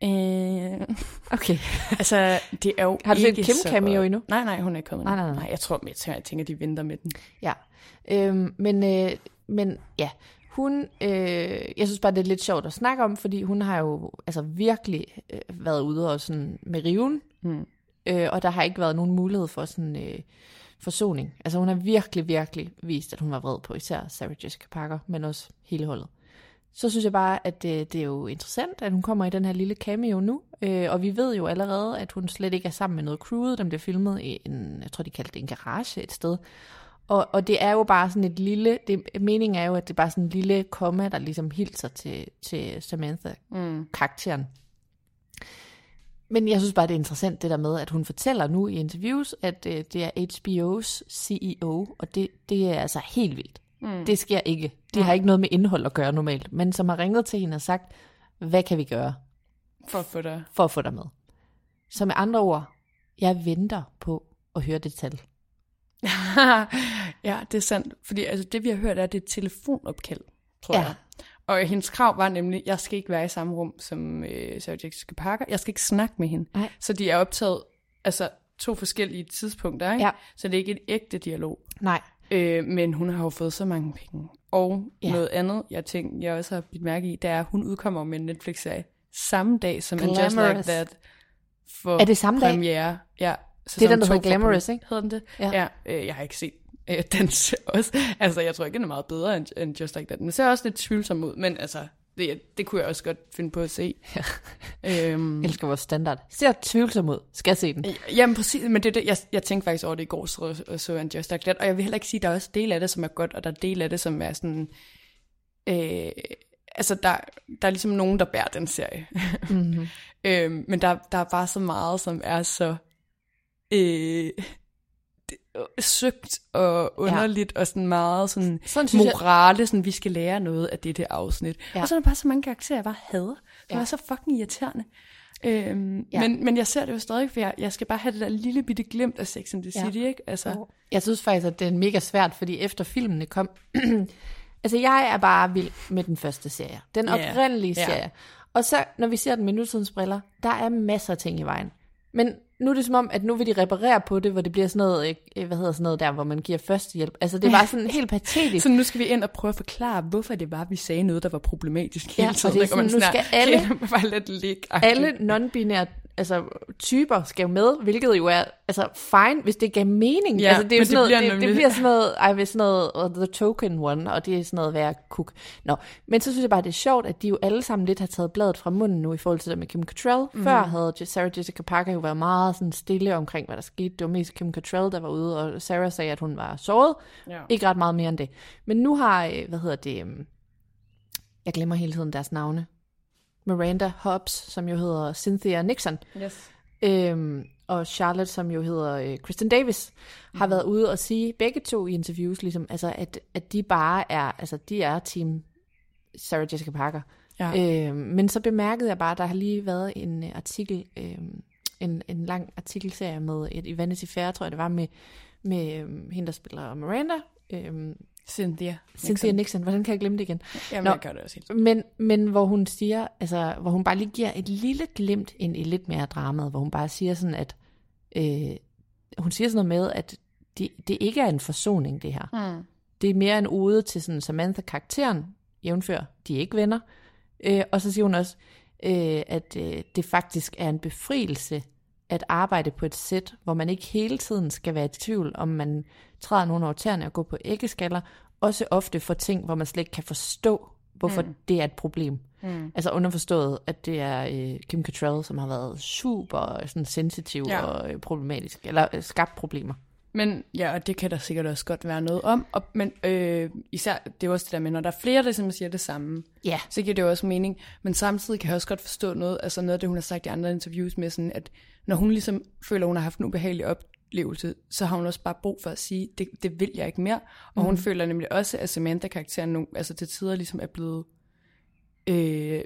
Øh, Okay. altså, det er jo Har du set ikke Kim cameo godt. endnu? Nej, nej, hun er ikke kommet Nej, nej, nej. nej. jeg tror, jeg, jeg tænker, de venter med den. Ja, øhm, men, øh, men ja, hun, øh, jeg synes bare, det er lidt sjovt at snakke om, fordi hun har jo altså virkelig øh, været ude og sådan med riven, Mm. øh, og der har ikke været nogen mulighed for sådan øh, forsoning. Altså hun har virkelig, virkelig vist, at hun var vred på især Sarah Jessica Parker, men også hele holdet. Så synes jeg bare, at det, det er jo interessant, at hun kommer i den her lille cameo nu. Øh, og vi ved jo allerede, at hun slet ikke er sammen med noget crewet. Den bliver filmet i en, jeg tror de kaldte det en garage et sted. Og, og det er jo bare sådan et lille, det, meningen er jo, at det er bare sådan en lille komma, der ligesom hilser til, til Samantha-karakteren. Mm. Men jeg synes bare, det er interessant det der med, at hun fortæller nu i interviews, at øh, det er HBO's CEO, og det, det er altså helt vildt. Mm. Det sker ikke. Det har ikke noget med indhold at gøre normalt, men som har ringet til hende og sagt, hvad kan vi gøre For at få dig. for at få dig med? Så med andre ord, jeg venter på at høre det tal. ja, det er sandt. Fordi altså, det, vi har hørt, er, at det er et telefonopkald, tror Ja. jeg. Og hendes krav var nemlig, jeg skal ikke være i samme rum som øh, Sarah Jessica Parker. Jeg skal ikke snakke med hende. Nej. Så de er optaget altså, to forskellige tidspunkter, ikke? Ja. Så det er ikke et ægte dialog. Nej. Øh, men hun har jo fået så mange penge. Og Ja. noget andet, jeg tænkte, jeg også har bidt mærke i, det er, at hun udkommer med en Netflix-serie samme dag som And Just Like Glamorous. That for Er det samme dag? premiere. Ja, Det er den, der hedder Glamorous, ikke? Hedder den det? Ja. Ja, ja øh, jeg har ikke set øh, den også. Altså, jeg tror ikke, den er meget bedre end, end Just Like That. Den ser også lidt tvivlsom ud, men altså, det, det kunne jeg også godt finde på at se. øhm, Jeg elsker vores standard. Ser tvivlsom ud. Skal jeg se den? Jamen præcis, men det er det, jeg, jeg tænkte faktisk over det i går, så, så en Just Like That, og jeg vil heller ikke sige, at der er også dele af det, som er godt, og der er dele af det, som er sådan, øh, altså der, der er ligesom nogen, der bærer den serie. Mm-hmm. øhm, men der, der er bare så meget, som er så øh, det, søgt og underligt, ja. og sådan meget sådan, Sådan synes jeg- morale, sådan vi skal lære noget af det, det afsnit. Ja. Ja. Og så er der bare så mange karakterer, jeg bare hader. Det Ja. ja. er så fucking irriterende. Øhm, Ja. ja. men, men jeg ser det jo stadig, for jeg, jeg skal bare have det der lille bitte glimt af Sex and the Ja. City, ikke? Altså, Jeg synes faktisk, at det er mega svært, fordi efter filmene kom... altså, jeg er bare vild med den første serie. Den Ja. oprindelige Ja. serie. Og så, når vi ser den med nutidens briller, der er masser af ting i vejen. Men nu er det som om, at nu vil de reparere på det, hvor det bliver sådan noget, øh, hvad hedder sådan noget der, hvor man giver førstehjælp. Altså, det bare sådan helt patetisk. så nu skal vi ind og prøve at forklare, hvorfor det var, vi sagde noget, der var problematisk Ja, hele og tiden. det er sådan, nu skal alle- bare lidt ligge alle non-binære altså, typer skal jo med, hvilket jo er altså, fine, hvis det gav mening. Ja, altså, det, er jo sådan det noget, bliver det, det bliver sådan noget, ej, hvis sådan noget, uh, the token one, og det er sådan noget værd kuk. Nå, men så synes jeg bare, det er sjovt, at de jo alle sammen lidt har taget bladet fra munden nu, i forhold til det med Kim Cattrall. Mm. Før havde Sarah Jessica Parker jo været meget sådan stille omkring, hvad der skete. Det var mest Kim Cattrall, der var ude, og Sarah sagde, at hun var såret. Ja. Ikke ret meget mere end det. Men nu har, øh, hvad hedder det, øhm, jeg glemmer hele tiden deres navne. Miranda Hobbs, som jo hedder Cynthia Nixon, Yes. øhm, og Charlotte, som jo hedder øh, Kristen Davis, har været ude og sige begge to i interviews, ligesom, altså, at, at de bare er, altså de er team Sarah Jessica Parker. Ja. Øhm, men så bemærkede jeg bare, at der har lige været en øh, artikel, øhm, en, en lang artikelserie med et i Vanity Fair, tror jeg det var, med, med øhm, hende, der spiller Miranda, øhm, Cynthia. Cynthia Nixon. Hvordan kan jeg glemme det igen? Jamen, Nå. jeg gør det også helt. Men, men hvor hun siger, altså, hvor hun bare lige giver et lille glimt ind i lidt mere dramaet, hvor hun bare siger sådan, at øh, hun siger sådan noget med, at det, det ikke er en forsoning, det her. Mm. Det er mere en ode til sådan Samantha-karakteren, jævnfør, de er ikke venner. Øh, og så siger hun også, øh, at øh, det faktisk er en befrielse at arbejde på et sæt, hvor man ikke hele tiden skal være i tvivl, om man træder nogen over tæerne og går på æggeskaller, også ofte for ting, hvor man slet ikke kan forstå, hvorfor mm. det er et problem. Mm. Altså underforstået, at det er øh, Kim Cattrall, som har været super sådan sensitiv ja. og øh, problematisk, eller øh, skabt problemer. Men ja, og det kan der sikkert også godt være noget om. Og, men øh, især, det er også det der med, når der er flere, der simpelthen siger det samme, ja. så giver det jo også mening. Men samtidig kan jeg også godt forstå noget, altså noget af det, hun har sagt i andre interviews med, sådan, at når hun ligesom føler, hun har haft en ubehagelig oplevelse, så har hun også bare brug for at sige, det, det vil jeg ikke mere. Og mm. hun føler nemlig også, at Samantha-karakteren altså til tider ligesom er blevet... Øh,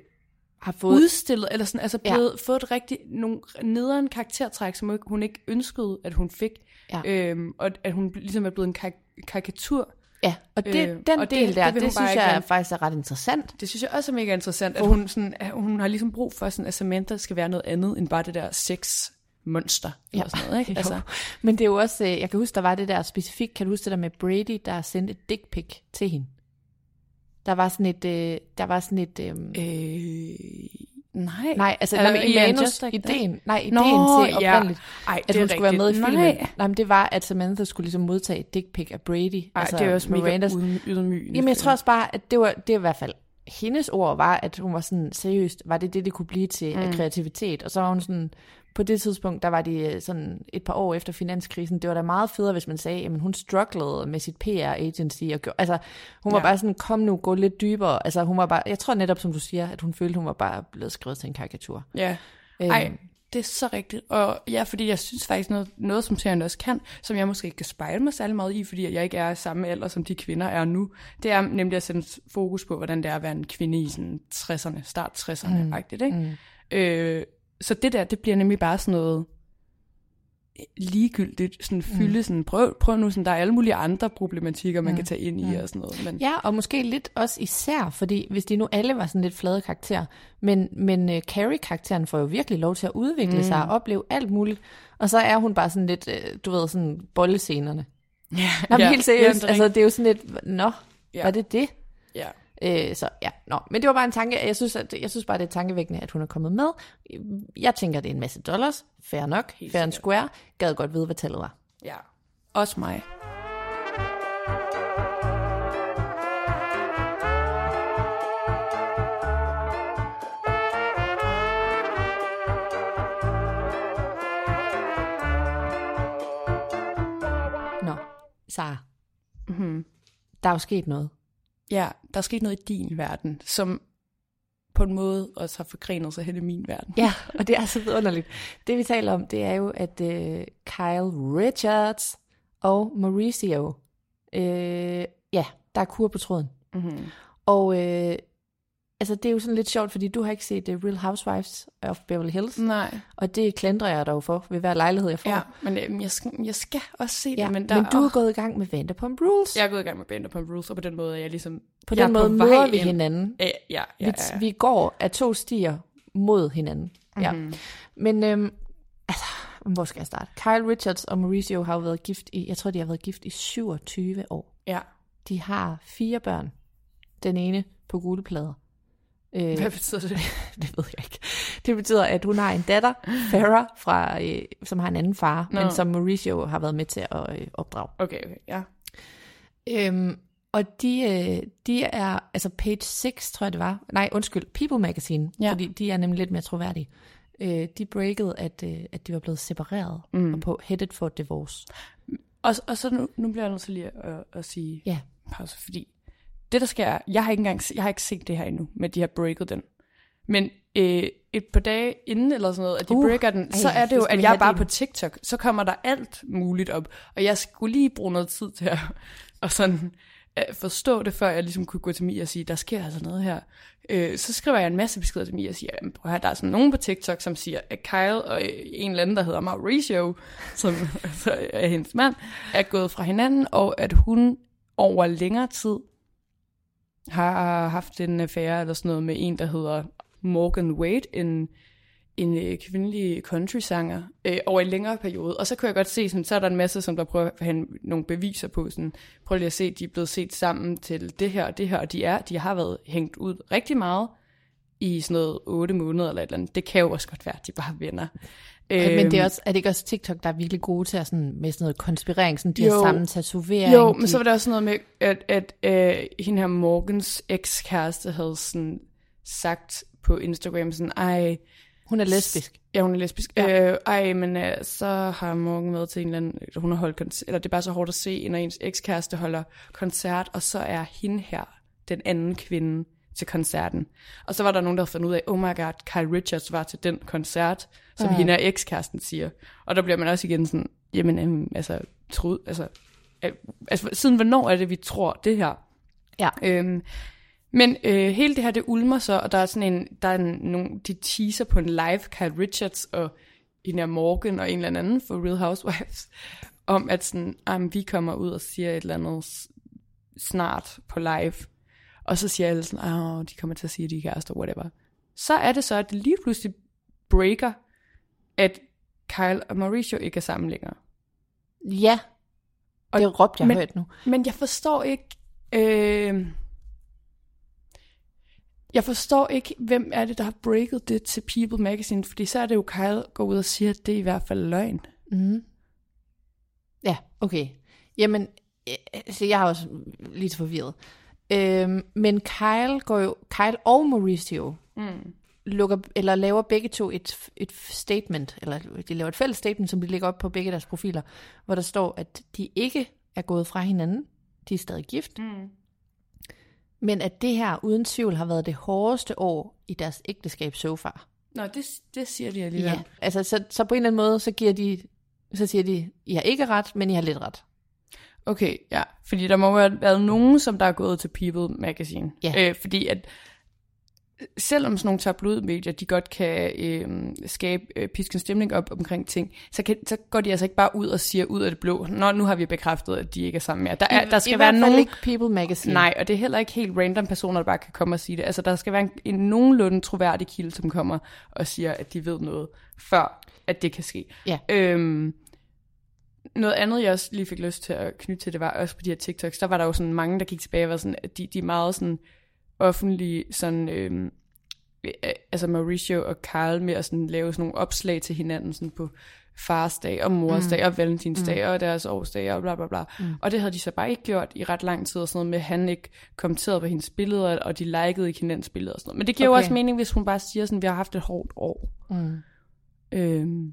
har fået udstillet, eller sådan, altså blevet, ja. fået et rigtig, nogle nederen karaktertræk, som hun ikke ønskede, at hun fik. Ja. Øhm, og at hun ligesom er blevet en kar- karikatur. Ja, og det, øh, den og del det, der, det, det, det synes jeg er faktisk er ret interessant. Det synes jeg også er mega interessant, at hun, sådan, at hun har ligesom brug for, sådan, at Samantha skal være noget andet, end bare det der sex monster ja. eller sådan noget, ikke? Altså. Men det er jo også, øh, jeg kan huske, der var det der specifikt, kan du huske det der med Brady, der sendte et dick pic til hende? Der var sådan et, øh, der var sådan et... Øh, øh, nej. Nej, altså nej, i manus, ideen, nej, ideen Nå, til oprindeligt, ja. Ej, at hun skulle være med i filmen. Nej. nej, men det var, at Samantha skulle ligesom modtage et dick pic af Brady. Ej, altså det er også Mirandas. mega ydmygende. Jamen, jeg tror også bare, at det var, det var i hvert fald hendes ord var, at hun var sådan, seriøst, var det det, det kunne blive til mm. af kreativitet? Og så var hun sådan, på det tidspunkt, der var de øh, sådan et par år efter finanskrisen, det var da meget federe, hvis man sagde, at hun strugglede med sit PR-agency. Og gjorde, altså, hun var ja. bare sådan, kom nu, gå lidt dybere. Altså, hun var bare, jeg tror netop, som du siger, at hun følte, hun var bare blevet skrevet til en karikatur. Ja. Øhm. Ej, det er så rigtigt. Og ja, fordi jeg synes faktisk noget, noget som serien også kan, som jeg måske ikke kan spejle mig særlig meget i, fordi jeg ikke er samme alder, som de kvinder er nu, det er nemlig at sætte fokus på, hvordan det er at være en kvinde i sådan 60'erne, start 60'erne, mm. ikke? Mm. Øh, så det der, det bliver nemlig bare sådan noget ligegyldigt, sådan fylde, mm. sådan, prøv, prøv nu, sådan, der er alle mulige andre problematikker, man mm. kan tage ind i mm. og sådan noget. Men... Ja, og måske lidt også især, fordi hvis de nu alle var sådan lidt flade karakterer, men, men uh, Carrie-karakteren får jo virkelig lov til at udvikle mm. sig og opleve alt muligt, og så er hun bare sådan lidt, uh, du ved, sådan bollescenerne. Ja, Nå, men ja, helt seriøst, ja, altså det er jo sådan lidt, nå, ja. var det det? Ja. Øh, så ja, nå. Men det var bare en tanke. Jeg synes, at, jeg synes bare, det er tankevækkende, at hun er kommet med. Jeg tænker, det er en masse dollars. Fair nok. Helt fair and square. Gad godt vide, hvad tallet var. Ja. Også mig. Nå, Sara. Mm-hmm. Der er jo sket noget. Ja, der er sket noget i din verden, som på en måde også har forgrenet sig hen i min verden. Ja, og det er så vidunderligt. Det vi taler om, det er jo, at uh, Kyle Richards og Mauricio, uh, ja, der er kur på tråden. Mm-hmm. Og uh, altså, det er jo sådan lidt sjovt, fordi du har ikke set uh, Real Housewives of Beverly Hills. Nej. Og det klandrer jeg dig for ved hver lejlighed, jeg får. Ja, men øh, jeg, skal, jeg skal også se ja, det. Men, der, men du er gået i gang med Vanderpump Rules. Jeg er gået i gang med Vanderpump Rules, og på den måde er jeg ligesom... På den måde møder vi hinanden. Ja, ja, ja, vi, ja. vi går af to stier mod hinanden. Mm-hmm. Ja. Mhm. Men øhm, altså, hvor skal jeg starte? Kyle Richards og Mauricio har været gift i, jeg tror, de har været gift i 27 år. Ja. De har fire børn. Den ene på gule plader. Øh, Hvad betyder det? det ved jeg ikke. Det betyder, at hun har en datter, Farah, fra, øh, som har en anden far, no. men som Mauricio har været med til at øh, opdrage. Okay, okay, ja. Øhm, og de, øh, de er, altså page 6, tror jeg det var, nej undskyld, People Magazine, ja. fordi de er nemlig lidt mere troværdige. Øh, de breakede, at, øh, at de var blevet separeret mm. og på headed for divorce. Og, og så nu, nu bliver jeg nødt til lige at, at sige ja. pause, fordi det der sker, jeg har ikke engang, jeg har ikke set det her endnu, med de har breaket den. Men øh, et par dage inden eller sådan noget, at de uh, breaker den, ej, så er det jo, at jeg er bare din. på TikTok, så kommer der alt muligt op. Og jeg skulle lige bruge noget tid til at og sådan, at forstå det, før jeg ligesom kunne gå til mig og sige, der sker altså noget her. Øh, så skriver jeg en masse beskeder til mig og siger, prøv her, der er sådan nogen på TikTok, som siger, at Kyle og en eller anden, der hedder Mauricio, som altså, er hendes mand, er gået fra hinanden, og at hun over længere tid har haft en affære eller sådan noget med en, der hedder Morgan Wade, en, en øh, kvindelig country-sanger øh, over en længere periode. Og så kunne jeg godt se, sådan, så er der en masse, som der prøver at have nogle beviser på. Sådan, prøv lige at se, de er blevet set sammen til det her og det her, og de, er, de har været hængt ud rigtig meget i sådan noget 8 måneder eller et eller andet. Det kan jo også godt være, at de bare venner. Øh, men det er, Øhm, også, er det ikke også TikTok, der er virkelig gode til at sådan, med sådan noget konspirering, sådan de Jo. har samme tatovering? Jo, men de, så var der også noget med, at, at øh, hende her Morgens ekskæreste havde sådan sagt på Instagram sådan, ej, Hun er lesbisk. Ja, hun er lesbisk. Ja. Øh, ej, men øh, så har Morgan med til en eller anden, hun har holdt koncert, eller det er bare så hårdt at se, når ens ekskæreste holder koncert, og så er hende her, den anden kvinde, til koncerten. Og så var der nogen, der havde fundet ud af, oh my god, Kyle Richards var til den koncert, som hende er ekskæresten siger. Og der bliver man også igen sådan, jamen, øhm, altså, troet, altså, øh, altså, siden hvornår er det, vi tror det her? Ja. Øhm, men øh, hele det her, det ulmer så, og der er sådan en, der er en, nogle, de teaser på en live, Kyle Richards og Ina Morgan og en eller anden for Real Housewives, om at sådan, vi kommer ud og siger et eller andet snart på live. Og så siger alle sådan, åh, de kommer til at sige, at de er kærester, whatever. Så er det så, at det lige pludselig breaker, at Kyle og Mauricio ikke er sammen længere. Ja, og det råbte jeg men- hørt nu. Men jeg forstår ikke... Øh, jeg forstår ikke, hvem er det, der har breaket det til People Magazine, fordi så er det jo Kyle går ud og siger, at det er i hvert fald løgn. Mm. Ja, okay. Jamen, øh, så jeg er også lidt forvirret. Øhm, men Kyle går jo, Kyle og Mauricio Mm. lukker, eller laver begge to et, et statement, eller de laver et fælles statement, som de lægger op på begge deres profiler, hvor der står, at de ikke er gået fra hinanden, de er stadig gift, Mm. men at det her uden tvivl har været det hårdeste år i deres ægteskab so far. Nå, det, det siger de alligevel. Ja. Altså, så, så på en eller anden måde, så giver de, så siger de, I har ikke ret, men I har lidt ret. Okay, ja. Fordi der må have været nogen, som der er gået til People Magazine. Ja. Øh, fordi at selvom sådan nogle tabloidmedier, de godt kan øh, skabe øh, pisken stemning op omkring ting, så, kan, så går de altså ikke bare ud og siger ud af det blå, Nå, nu har vi bekræftet, at de ikke er sammen mere. Der, er, der skal I være nogen... ikke People Magazine. Nej, og det er heller ikke helt random personer, der bare kan komme og sige det. Altså, der skal være en, en nogenlunde troværdig kilde, som kommer og siger, at de ved noget, før at det kan ske. Ja. Øhm, noget andet, jeg også lige fik lyst til at knytte til, det var også på de her TikToks, der var der jo sådan mange, der gik tilbage og var sådan, at de, de er meget sådan offentlige, sådan, øhm, øh, altså Mauricio og Carl med at sådan lave sådan nogle opslag til hinanden sådan på farsdag og morsdag mm. og valentinsdag mm. og deres årsdag og bla bla bla. Mm. Og det havde de så bare ikke gjort i ret lang tid og sådan noget med, at han ikke kommenterede på hendes billeder, og de likede ikke hinandens billeder og sådan noget. Men det giver okay. jo også mening, hvis hun bare siger sådan, vi har haft et hårdt år. Mm. Øhm.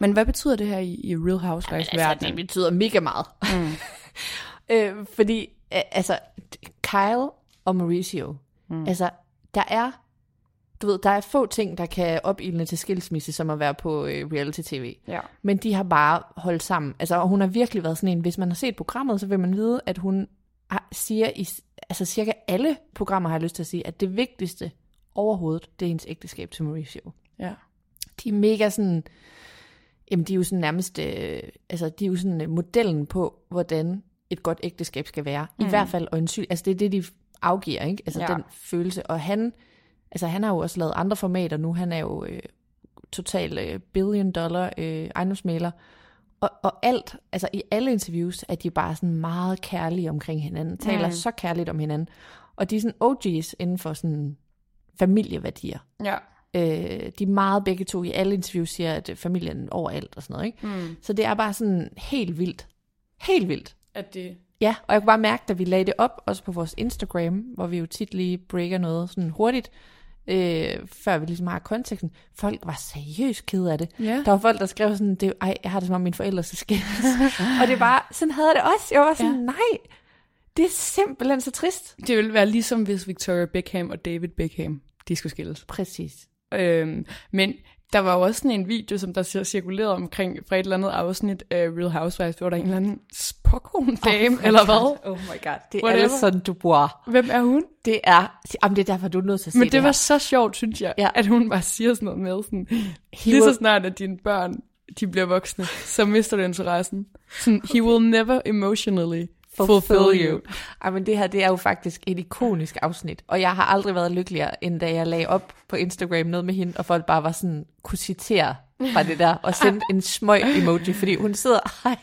Men hvad betyder det her i, i Real Housewives Altså, verden? det betyder mega meget. Mm. øh, fordi, øh, altså, Kyle og Mauricio, mm. altså, der er, du ved, der er få ting, der kan opildne til skilsmisse, som at være på øh, reality-tv. Ja. Men de har bare holdt sammen. Altså, og hun har virkelig været sådan en, hvis man har set programmet, så vil man vide, at hun har, siger i altså cirka alle programmer, har jeg lyst til at sige, at det vigtigste overhovedet, det er hendes ægteskab til Mauricio. ja. De er mega sådan, jamen de er jo sådan nærmest, øh, altså de er jo sådan øh, modellen på, hvordan et godt ægteskab skal være. Mm. I hvert fald øjensynligt, altså det er det, de afgiver, ikke? Altså Ja. ja. den følelse. Og han, altså han har jo også lavet andre formater nu. Han er jo øh, total øh, billion dollar øh, ejendomsmaler. Og, og alt, altså i alle interviews, er de bare sådan meget kærlige omkring hinanden. Taler Mm. så kærligt om hinanden. Og de er sådan OG's inden for sådan familieværdier. Ja. Øh, de er meget begge to i alle interviews siger, at øh, familien overalt og sådan noget. Ikke? Mm. Så det er bare sådan helt vildt. Helt vildt. At det... Ja, og jeg kunne bare mærke, da vi lagde det op, også på vores Instagram, hvor vi jo tit lige breaker noget sådan hurtigt, øh, før vi ligesom har konteksten. Folk var seriøst kede af det. Ja. Der var folk, der skrev sådan, det, ej, jeg har det som om mine forældre skal skændes. og det var, sådan havde det også. Jeg var sådan, ja. nej, det er simpelthen så trist. Det ville være ligesom hvis Victoria Beckham og David Beckham, de skulle skilles. Præcis. Øhm, men der var jo også sådan en video, som der cir- cirkulerede omkring fra et eller andet afsnit af Real Housewives, hvor der er en eller anden spokkon dame, oh eller hvad? Oh my god. Det er Whatever. Alison Dubois. Hvem er hun? Det er, jamen det er derfor, du er nødt til at se Men det, det var her. så sjovt, synes jeg, Ja. at hun bare siger sådan noget med sådan, lige så will- snart at dine børn, de bliver voksne, så mister du interessen. Sådan, he will never emotionally fulfill you. Ej, men det her, det er jo faktisk et ikonisk afsnit, og jeg har aldrig været lykkeligere, end da jeg lagde op på Instagram noget med hende, og folk bare var sådan, kunne citere fra det der, og sendte en smøg emoji, fordi hun sidder, ej,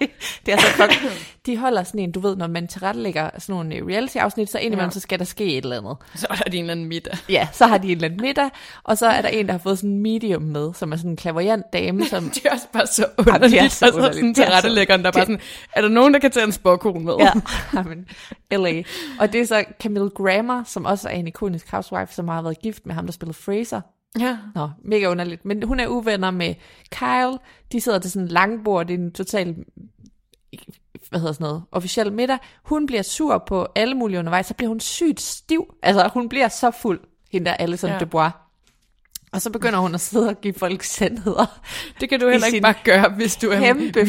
det er så fuck. De holder sådan en, du ved, når man tilrettelægger sådan nogle øh, reality-afsnit, så indimellem, ja. så skal der ske et eller andet. Så er der en eller anden middag. Ja, så har de en eller anden middag, og så er der en, der har fået sådan en medium med, som er sådan en klaverjant dame, som... Det er også bare så underligt. det er så altså, underligt. sådan Det er så- tilrettelæggeren, der er bare sådan, er der nogen, der kan tage en spåkone med? Ja, men LA. Og det er så Camille Grammer, som også er en ikonisk housewife, som har været gift med ham, der spillede Fraser. Ja. Nå, mega underligt. Men hun er uvenner med Kyle. De sidder til sådan en langbord. Det er en total hvad hedder sådan noget, officiel middag. Hun bliver sur på alle mulige undervejs, så bliver hun sygt stiv. Altså, hun bliver så fuld, hende der Alison Ja. ja. Dubois. Og så begynder hun at sidde og give folk sandheder. Det kan du heller ikke bare gøre, hvis du er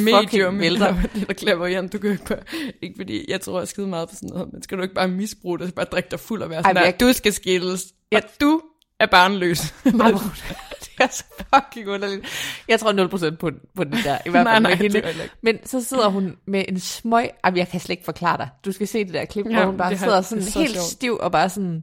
medium eller, eller klaverjant. Du kan ikke bare, ikke fordi jeg tror, jeg skide meget på sådan noget, men skal du ikke bare misbruge det, så bare drikke dig fuld og være sådan Ej, der, jeg- du skal skilles, og du er barnløs. Det er så fucking underligt. Jeg tror 0% på, på den der, i hvert Nej, fald nej, det hende. Men så sidder hun med en smøg, Jamen, jeg kan slet ikke forklare dig. Du skal se det der klip, Ja, hvor hun bare har- sidder er sådan så helt sjovt. stiv og bare sådan,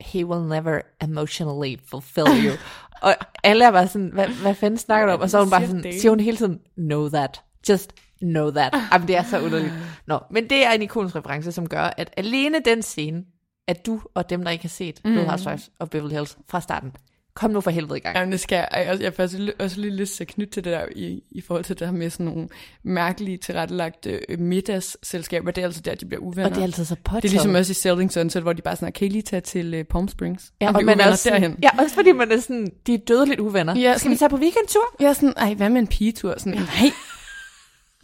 he will never emotionally fulfill you. og alle er bare sådan, hvad, hvad fanden snakker du om? Og så er hun bare sådan, siger hun hele tiden, know that. Just know that. Jamen, det er så underligt. Nå, men det er en ikonisk reference, som gør, at alene den scene, at du og dem, der ikke har set mm. Real Housewives of Beverly Hills fra starten, kom nu for helvede i gang. Jamen, det skal jeg. Også- Jeg faktisk ly- også lige lyst til at knytte til det der i, i forhold til det her med sådan nogle mærkelige tilrettelagte øh, middagsselskaber. Det er altså der, de bliver uvenner. Og det er altid så påtaget. det er ligesom også i Selling Sunset, hvor de bare sådan, kan I lige tage til uh, Palm Springs? Ja, og, blive man er også sådan, derhen. ja, også fordi man er sådan, de er dødeligt uvenner. Ja, Skal vi sådan- tage på weekendtur? Jeg er sådan, ej, hvad med en pigetur? Sådan, nej,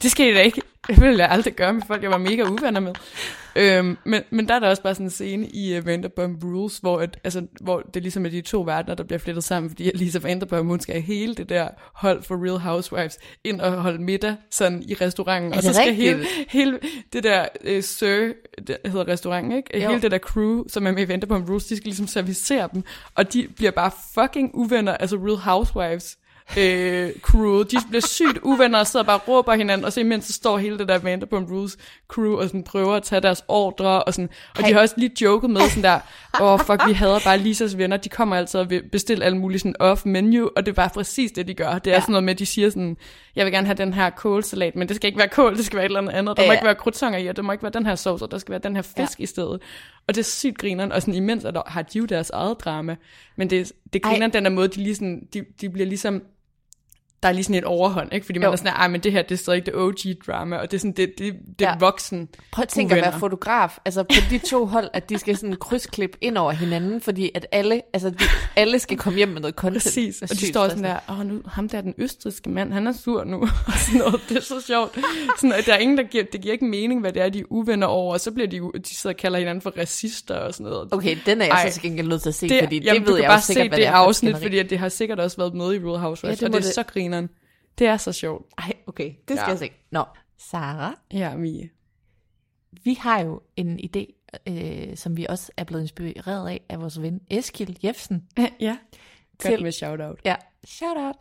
det skal I da ikke. Det ville jeg aldrig gøre med folk, jeg var mega uvenner med. Øhm, men, men der er der også bare sådan en scene i uh, Vanderpump Rules, hvor, at, altså, hvor det ligesom er de to verdener, der bliver flettet sammen, fordi Lisa Vanderpump, hun skal hele det der hold for Real Housewives ind og holde middag sådan i restauranten. Og så skal rigtigt? hele, hele det der uh, Sir, det hedder restauranten, ikke? Jo. Hele det der crew, som er med i Vanderpump Rules, de skal ligesom servicere dem, og de bliver bare fucking uvenner, altså Real Housewives øh, crew. De bliver sygt uvenner og sidder bare og råber hinanden, og så imens så står hele det der Vanderpump Rules crew og sådan prøver at tage deres ordre, og, sådan, og de har også lige joket med sådan der, åh oh, fuck, vi hader bare Lisas venner, de kommer altid og vil bestille alle mulige sådan off menu, og det er bare præcis det, de gør. Det er ja. sådan noget med, at de siger sådan, jeg vil gerne have den her kålsalat, men det skal ikke være kål, det skal være et eller andet andet. Der må Ja. ikke være krudtonger i, og der må ikke være den her sovs, og der skal være den her fisk ja. i stedet. Og det er sygt grineren, og sådan imens er der, har de jo deres eget drama, men det, det griner den der måde, de, lige sådan, de, de bliver ligesom der er lige sådan et overhånd, ikke? Fordi man Jo. er sådan, ej, men det her, det er stadig ikke det OG-drama, og det er sådan, det, det, det Ja. voksen Prøv at tænke at være fotograf, altså på de to hold, at de skal sådan krydsklippe ind over hinanden, fordi at alle, altså de, alle skal komme hjem med noget content. Præcis, Det og de står sådan der, åh, nu, ham der, den østriske mand, han er sur nu, og sådan noget, det er så sjovt. Sådan, at der er ingen, der giver, det giver ikke mening, hvad det er, de er uvenner over, og så bliver de, de sidder og kalder hinanden for racister og sådan noget. Okay, den er jeg Ej. så gengæld nødt til at se, det, fordi det jamen, ved jeg bare sikkert, se hvad det det er for et afsnit, fordi at det har sikkert også været med i Real Housewives, Ja, det og det er det- så grineren. Det er så sjovt. Ej, okay, det skal Ja. jeg se. Nå, Sara, Ja, Mie. vi har jo en idé, øh, som vi også er blevet inspireret af, af vores ven Eskil Jefsen. Ja, godt Til- med shout-out. Ja, shout out.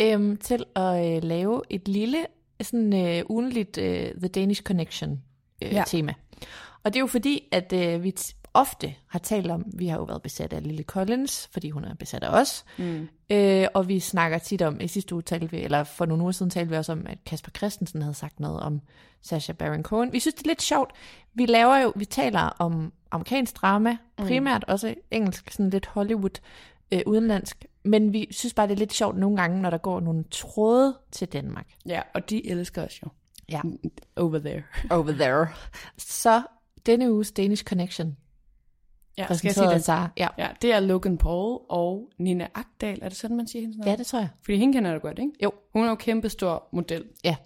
Øhm, til at øh, lave et lille, sådan øh, ugenligt øh, The Danish Connection øh, Ja. tema. Og det er jo fordi, at øh, vi ofte har talt om, vi har jo været besat af Lille Collins, fordi hun er besat af os. Mm. Øh, og vi snakker tit om, i sidste uge talte vi, eller for nogle uger siden talte vi også om, at Kasper Christensen havde sagt noget om Sacha Baron Cohen. Vi synes, det er lidt sjovt. Vi laver jo, vi taler om amerikansk drama, primært også engelsk, sådan lidt Hollywood, øh, udenlandsk. Men vi synes bare, det er lidt sjovt nogle gange, når der går nogle tråde til Danmark. Ja, og de elsker os jo. Ja. Over there. Over there. Så denne uges Danish Connection, Ja, skal jeg sige det? Sara. Ja. Ja, det er Logan Paul og Nina Agdal. Er det sådan, man siger hendes navn? ja, det tror jeg. Fordi hende kender du godt, ikke? Jo. Hun er jo kæmpe stor model. Ja.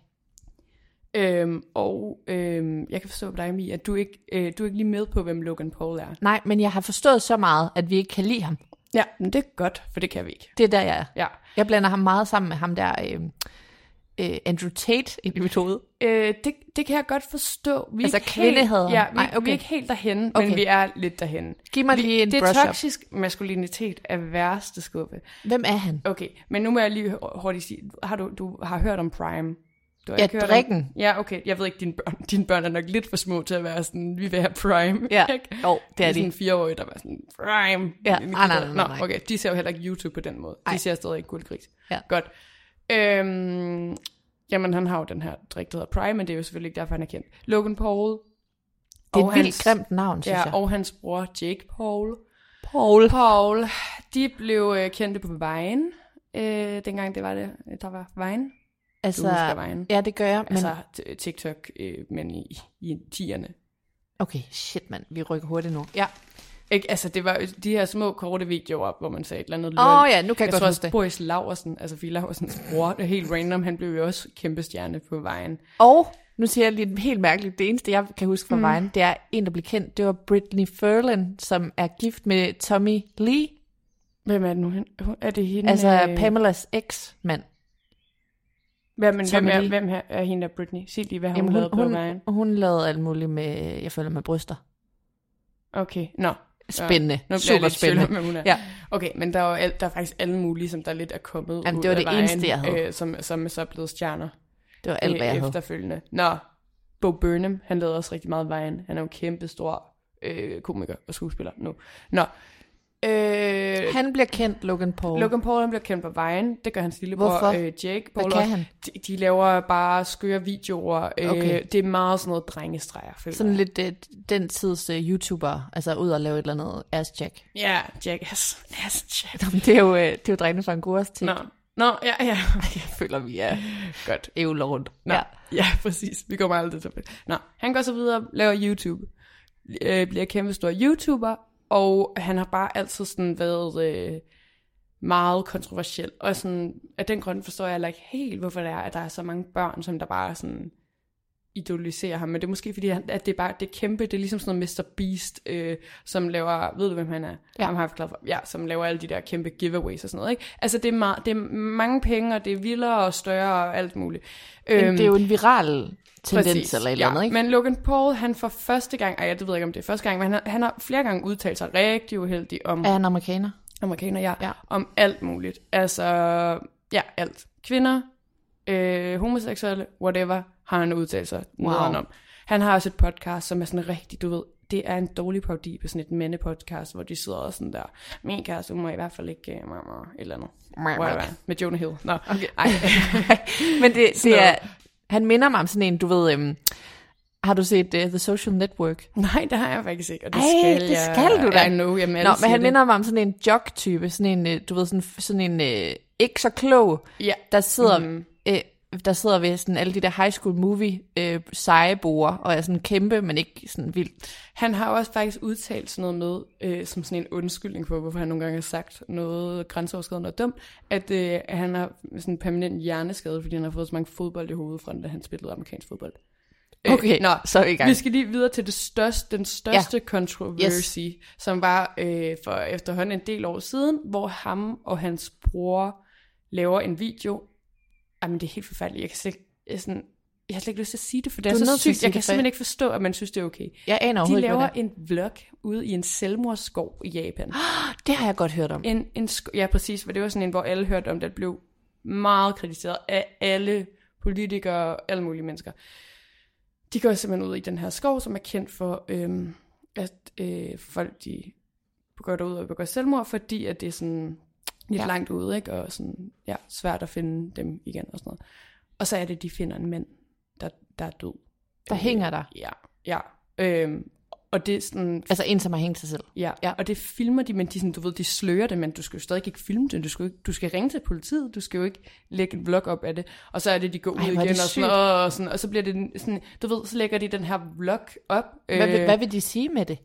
Øhm, og øhm, jeg kan forstå på dig, Mie, at du ikke, øh, du er ikke lige med på, hvem Logan Paul er. Nej, men jeg har forstået så meget, at vi ikke kan lide ham. Ja, men det er godt, for det kan vi ikke. Det er der, jeg er. Ja. Jeg blander ham meget sammen med ham der, øh, øh, Andrew Tate, hoved. Øh, det, det kan jeg godt forstå. Vi er Altså kvindehader. Ja, vi, Nej, okay. vi er ikke helt derhen, Okay. men vi er lidt derhen. Giv mig Vi- lige en Det er brush-up. toksisk maskulinitet af værste skuffe. Hvem er han? Okay, men nu må jeg lige hurtigt sige, har du, du har hørt om Prime? Du har Ja, ikke hørt om- drikken. Ja, okay. Jeg ved ikke, dine børn, dine børn er nok lidt for små til at være sådan, vi vil have prime. Ja, ikke? jo, det er sådan de. en fireårig, der var sådan, prime. Ja, nej, nej, nej, nej. Nå, okay. De ser jo heller ikke YouTube på den måde. Ej. De ser stadig ikke guldgris. Ja. Godt. Øhm, jamen, han har jo den her drik, der hedder Prime, men det er jo selvfølgelig ikke derfor, han er kendt. Logan Paul. Det er et vildt hans- grimt navn, synes Ja, jeg. og hans bror Jake Paul. Paul. Paul, de blev øh, kendte på Vine, øh, dengang det var det, der var Vine. Altså, Du husker Vine. ja, det gør jeg, men... Altså TikTok, øh, men i, i tierne. Okay, shit, mand. Vi rykker hurtigt nu. Ja. Ikke, altså, det var de her små, korte videoer, hvor man sagde et eller andet Åh løgn. ja, nu kan jeg, Jeg godt tror huske også, det. Boris Laversen, altså Fie Laversens bror, det er helt random, han blev jo også kæmpe stjerne på vejen. Og nu siger jeg lige helt mærkeligt. Det eneste, jeg kan huske fra mm. vejen, det er en, der blev kendt. Det var Britney Ferlin, som er gift med Tommy Lee. Hvem er det nu? Hun- Er det hende? Altså øh, Pamelas eks-mand. Hvem, men, hvem, er, hvem er, er hende der Britney? Sig lige, hvad har Jamen, hun, hun, på vejen? hun, hun lavede alt muligt med, jeg føler med bryster. Okay, nå. Spændende. Nu bliver jeg Super spændende. hun er. Ja. Okay, men der er, jo der er faktisk alle mulige, som der lidt er kommet Jamen, ud det var af det vejen, eneste, jeg havde. Øh, som, som er så blevet stjerner. Det var alt, hvad jeg havde. efterfølgende. Nå, Bo Burnham, han lavede også rigtig meget vejen. Han er jo en kæmpe stor øh, komiker og skuespiller nu. Nå, øh, Han bliver kendt, Logan Paul. Logan Paul han bliver kendt på vejen. Det gør hans lillebror Hvorfor? øh, Jake Paul Hvad kan også. han? De, de laver bare skøre videoer. Øh, Okay. Det er meget sådan noget drengestreger, føler Sådan jeg. lidt uh, den tids uh, YouTuber, altså ud og lave et eller andet ass-jack. Ja, Jackass. Yes, Jack. Det er jo, uh, det er jo drengene fra en til. Nå, Nå, ja, ja. Jeg føler, vi er Godt. EU rundt. Nå, Ja. ja. præcis. Vi kommer aldrig til det. Nå, han går så videre, laver YouTube. Øh, bliver kæmpe stor YouTuber, og han har bare altid sådan været øh, meget kontroversiel. Og sådan, af den grund forstår jeg heller ikke helt, hvorfor det er, at der er så mange børn, som der bare sådan idoliserer ham. Men det er måske fordi, han- at det er bare det er kæmpe, det er ligesom sådan noget Mr. Beast, øh, som laver, ved du hvem han er? Ja. Ham har jeg forklaret for. Ja, som laver alle de der kæmpe giveaways og sådan noget. Ikke? Altså det er, meget, det er mange penge, og det er vildere og større og alt muligt. Men det er jo en viral tendens Præcis, eller et eller andet, ikke? Men Logan Paul, han for første gang, ej, jeg ved ikke, om det er første gang, men han har, han har flere gange udtalt sig rigtig uheldigt om Er han amerikaner? amerikaner, ja, Ja. om alt muligt. Altså, ja, alt. Kvinder, øh, homoseksuelle, whatever, har han udtalt sig Wow. om. Han har også et podcast, som er sådan rigtig, du ved, det er en dårlig parodi på sådan et mandepodcast, hvor de sidder og sådan der, min kæreste, hun må i hvert fald ikke, uh, et eller andet. Whatever. Med Jonah Hill. Nå, okay. Ej. Men det, det er. Han minder mig om sådan en, du ved, um, har du set uh, The Social Network? Nej, det har jeg faktisk ikke, og det Ej, skal det jeg. skal du da. I know, Nå, men han det. minder mig om sådan en jock-type, sådan en, øh, du ved, sådan, sådan en øh, ikke så klog, Ja. der sidder, mm. øh, der sidder ved sådan alle de der high school movie øh, sejeboer, og er sådan kæmpe, men ikke sådan vildt. Han har også faktisk udtalt sådan noget med, øh, som sådan en undskyldning på, hvorfor han nogle gange har sagt noget grænseoverskridende og dumt, at øh, han har sådan en permanent hjerneskade, fordi han har fået så mange fodbold i hovedet fra, da han spillede amerikansk fodbold. Øh, Okay, nå, så er vi i gang. Vi skal lige videre til det største, den største ja. controversy, yes. som var øh, for efterhånden en del år siden, hvor ham og hans bror laver en video. Jamen, det er helt forfærdeligt. Jeg kan slet ikke, sådan, jeg har slet ikke lyst til at sige det, for det er, er så sygt. Jeg kan simpelthen ikke forstå, at man synes, det er okay. Jeg aner De laver en vlog ude i en selvmordsskov i Japan. er. Det har jeg godt hørt om. En, en sk- ja, præcis, for det var sådan en, hvor alle hørte om det, blev meget kritiseret af alle politikere og alle mulige mennesker. De går simpelthen ud i den her skov, som er kendt for, øhm, at øh, folk de går derud og begår selvmord, fordi at det er sådan lidt Ja. langt ude, ikke? og sådan, ja, svært at finde dem igen og sådan noget. Og så er det, de finder en mand, der, der er død. Der hænger der. Ja, ja. Øhm, og det er sådan, Altså en, som har hængt sig selv. Ja, Ja. og det filmer de, men de, sådan, du ved, de slører det, men du skal jo stadig ikke filme det. Du skal, ikke, du skal ringe til politiet, du skal jo ikke lægge en vlog op af det. Og så er det, de går ud Ej, igen og sådan, og, sådan, og så bliver det sådan, du ved, så lægger de den her vlog op. Hvad, øh, hvad vil de sige med det?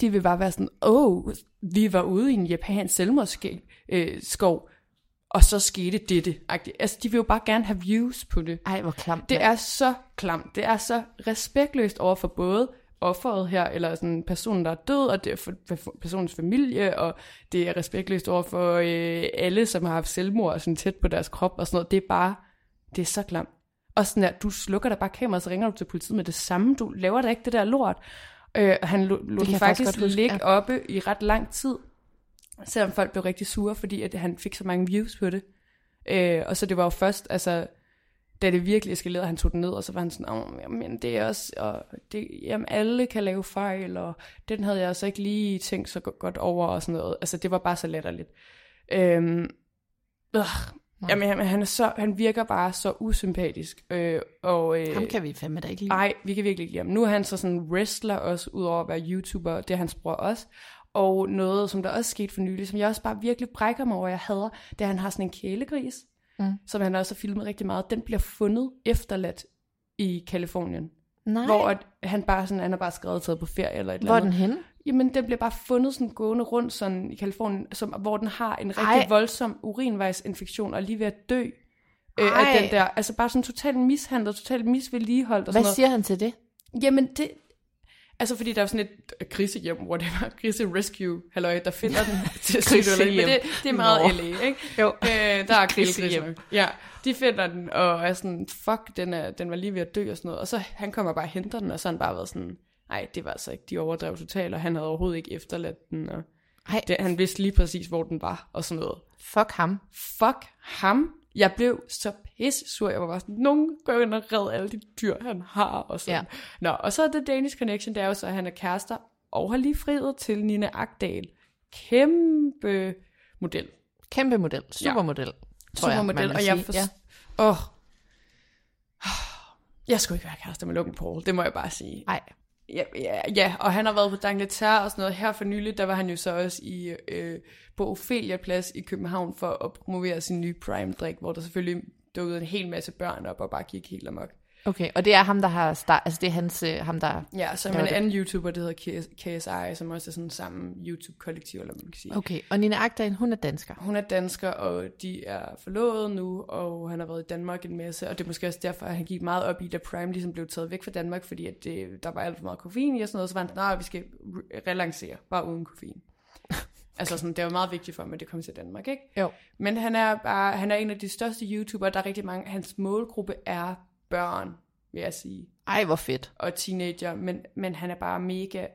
De vil bare være sådan, åh, oh, vi var ude i en japansk selvmordsskov, øh, skov, og så skete dette. Altså, de vil jo bare gerne have views på det. Ej, hvor klamt. Det er så klamt. Det er så respektløst over for både offeret her, eller sådan personen, der er død, og det er for, for personens familie, og det er respektløst over for øh, alle, som har haft selvmord og sådan tæt på deres krop og sådan noget. Det er bare, det er så klamt. Og sådan der, du slukker der bare kameraet, så ringer du til politiet med det samme. Du laver da ikke det der lort. Øh, han lå, den faktisk faktisk ligge ja. oppe i ret lang tid, selvom folk blev rigtig sure, fordi at han fik så mange views på det. Øh, og så det var jo først, altså, da det virkelig eskalerede, han tog den ned, og så var han sådan, oh, jamen det er også, og det, jamen alle kan lave fejl, og den havde jeg altså ikke lige tænkt så godt over, og sådan noget. Altså det var bare så latterligt. Øhm, øh, jamen han, han, er så, han virker bare så usympatisk. Øh, og, øh, Ham kan vi fandme da ikke lide. Nej, vi kan virkelig ikke lide ham. Nu er han så sådan wrestler også, udover at være YouTuber, det er hans bror også. Og noget, som der også skete for nylig, som jeg også bare virkelig brækker mig over, jeg hader, det er, at han har sådan en kælegris, mm. som han også har filmet rigtig meget. Den bliver fundet efterladt i Kalifornien. Nej. Hvor at han bare sådan, han er bare skrevet taget på ferie eller et Hvor er eller den andet. henne? Jamen, den bliver bare fundet sådan gående rundt sådan i Kalifornien, som, hvor den har en rigtig Ej. voldsom urinvejsinfektion og er lige ved at dø. Øh, Ej. af den der, altså bare sådan totalt mishandlet, totalt misvedligeholdt og sådan Hvad noget. siger han til det? Jamen det, altså fordi der er sådan et grisehjem, hvor det var grise rescue, halløj, der finder den til sidst, men det, det er meget Nå. LA, ikke? Jo. Øh, der er grisehjem. Ja, de finder den, og er sådan, fuck, den, er, den var lige ved at dø og sådan noget. Og så han kommer bare og henter den, og så har han bare været sådan, nej, det var altså ikke, de overdrev totalt, og han havde overhovedet ikke efterladt den, og Ej, det, han vidste lige præcis, hvor den var, og sådan noget. fuck ham. Fuck ham. Jeg blev så pisse sur. Jeg var bare sådan, nogen går ind og redder alle de dyr, han har. Og sådan. Ja. Nå, og så er det Danish Connection, det er jo så, at han er kærester, og har lige friet til Nina Agdal. Kæmpe model. Kæmpe model. Supermodel. tror jeg, Supermodel, man og vil jeg sige. forstår... Ja. Åh. Jeg skulle ikke være kærester med Logan Paul, det må jeg bare sige. Ej, Ja, ja, ja, og han har været på D'Angleterre og sådan noget. Her for nylig, der var han jo så også i, øh, på Ophelia Plads i København for at promovere sin nye Prime-drik, hvor der selvfølgelig dukkede en hel masse børn op og bare gik helt amok okay. Og det er ham, der har start, altså det er hans, øh, ham, der... Ja, så er en anden YouTuber, der hedder KS, KSI, som også er sådan samme YouTube-kollektiv, eller man kan sige. Okay, og Nina Agdal, hun er dansker. Hun er dansker, og de er forlovet nu, og han har været i Danmark en masse, og det er måske også derfor, at han gik meget op i, da Prime ligesom blev taget væk fra Danmark, fordi at det, der var alt for meget koffein i og sådan noget, så var han sådan, nej, vi skal re- relancere, bare uden koffein. altså sådan, det var meget vigtigt for ham, at det kom til Danmark, ikke? Jo. Men han er bare, han er en af de største YouTubere, der er rigtig mange, hans målgruppe er børn, vil jeg sige, Ej, hvor fedt. og teenager, men, men han er bare mega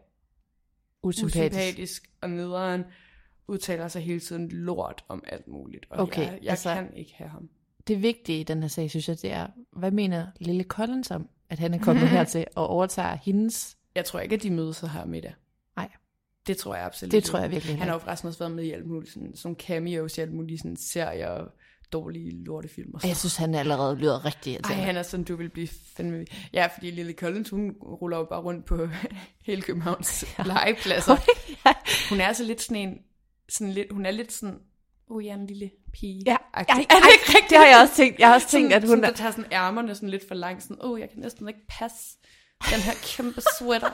Usympatisk. usympatisk og nederen, udtaler sig hele tiden lort om alt muligt. Og Okay, jeg, jeg altså- kan ikke have ham. Det vigtige i den her sag, synes jeg, det er, hvad mener Lille Collins om, at han er kommet hertil og overtager hendes... Jeg tror ikke, at de mødes her middag. Nej. Det tror jeg absolut Det tror jeg virkelig Han har jo forresten også været med i alt muligt, sådan, sådan cameos i alt muligt sådan serier og dårlige lortefilm. Og Og jeg synes, han allerede lyder rigtig Ej, irriterende. han er sådan, du vil blive fandme... Ja, fordi Lille Collins, hun ruller jo bare rundt på hele Københavns legepladser. Hun er så lidt sådan en... Sådan lidt, hun er lidt sådan... Uh, jeg er en lille pige. Ja, Agtig. ej, er det ej, ikke rigtigt? det har jeg også tænkt. Jeg har også tænkt, sådan, at hun sådan, er... der tager sådan ærmerne sådan lidt for langt. Sådan, oh, jeg kan næsten ikke passe den her kæmpe sweater.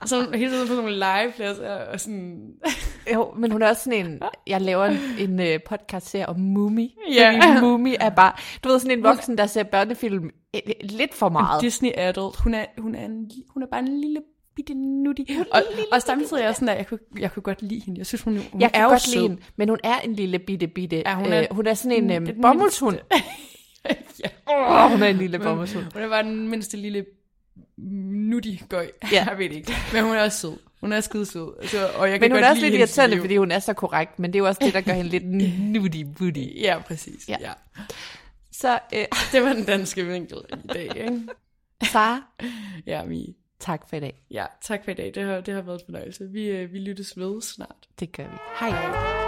og så hun hele tiden på sådan nogle legepladser. Og sådan, Jo, men hun er også sådan en... Jeg laver en, en uh, podcast-serie om Mumi. Ja. Fordi Mumi er bare... Du ved, sådan en voksen, der ser børnefilm eh, lidt for meget. Disney adult. Hun er, hun er, en, hun er bare en lille bitte nutti. Og, og samtidig er jeg sådan, at jeg kunne, jeg kunne godt lide hende. Jeg synes, hun, hun Jeg er kan jo godt sød. lide hende, men hun er en lille bitte bitte. Ja, hun er- øh, hun er sådan en den bomuldshund. ja. Åh, hun er en lille bomuldshund. Hun er bare den mindste lille nutti gøj. Ja. Jeg ved det ikke. Men hun er også sød. Hun er skide sød. Altså, og jeg kan Men hun godt er også lidt irriterende, fordi hun er så korrekt, men det er jo også det, der gør hende lidt nutty booty. Ja, præcis. Ja. Ja. Så øh, Det var den danske vinkel i dag, ikke? Sara, Ja, Mie. tak for i dag. Ja, tak for i dag. Det har, det har været en fornøjelse. Vi, øh, vi lyttes ved snart. Det gør vi. Hej.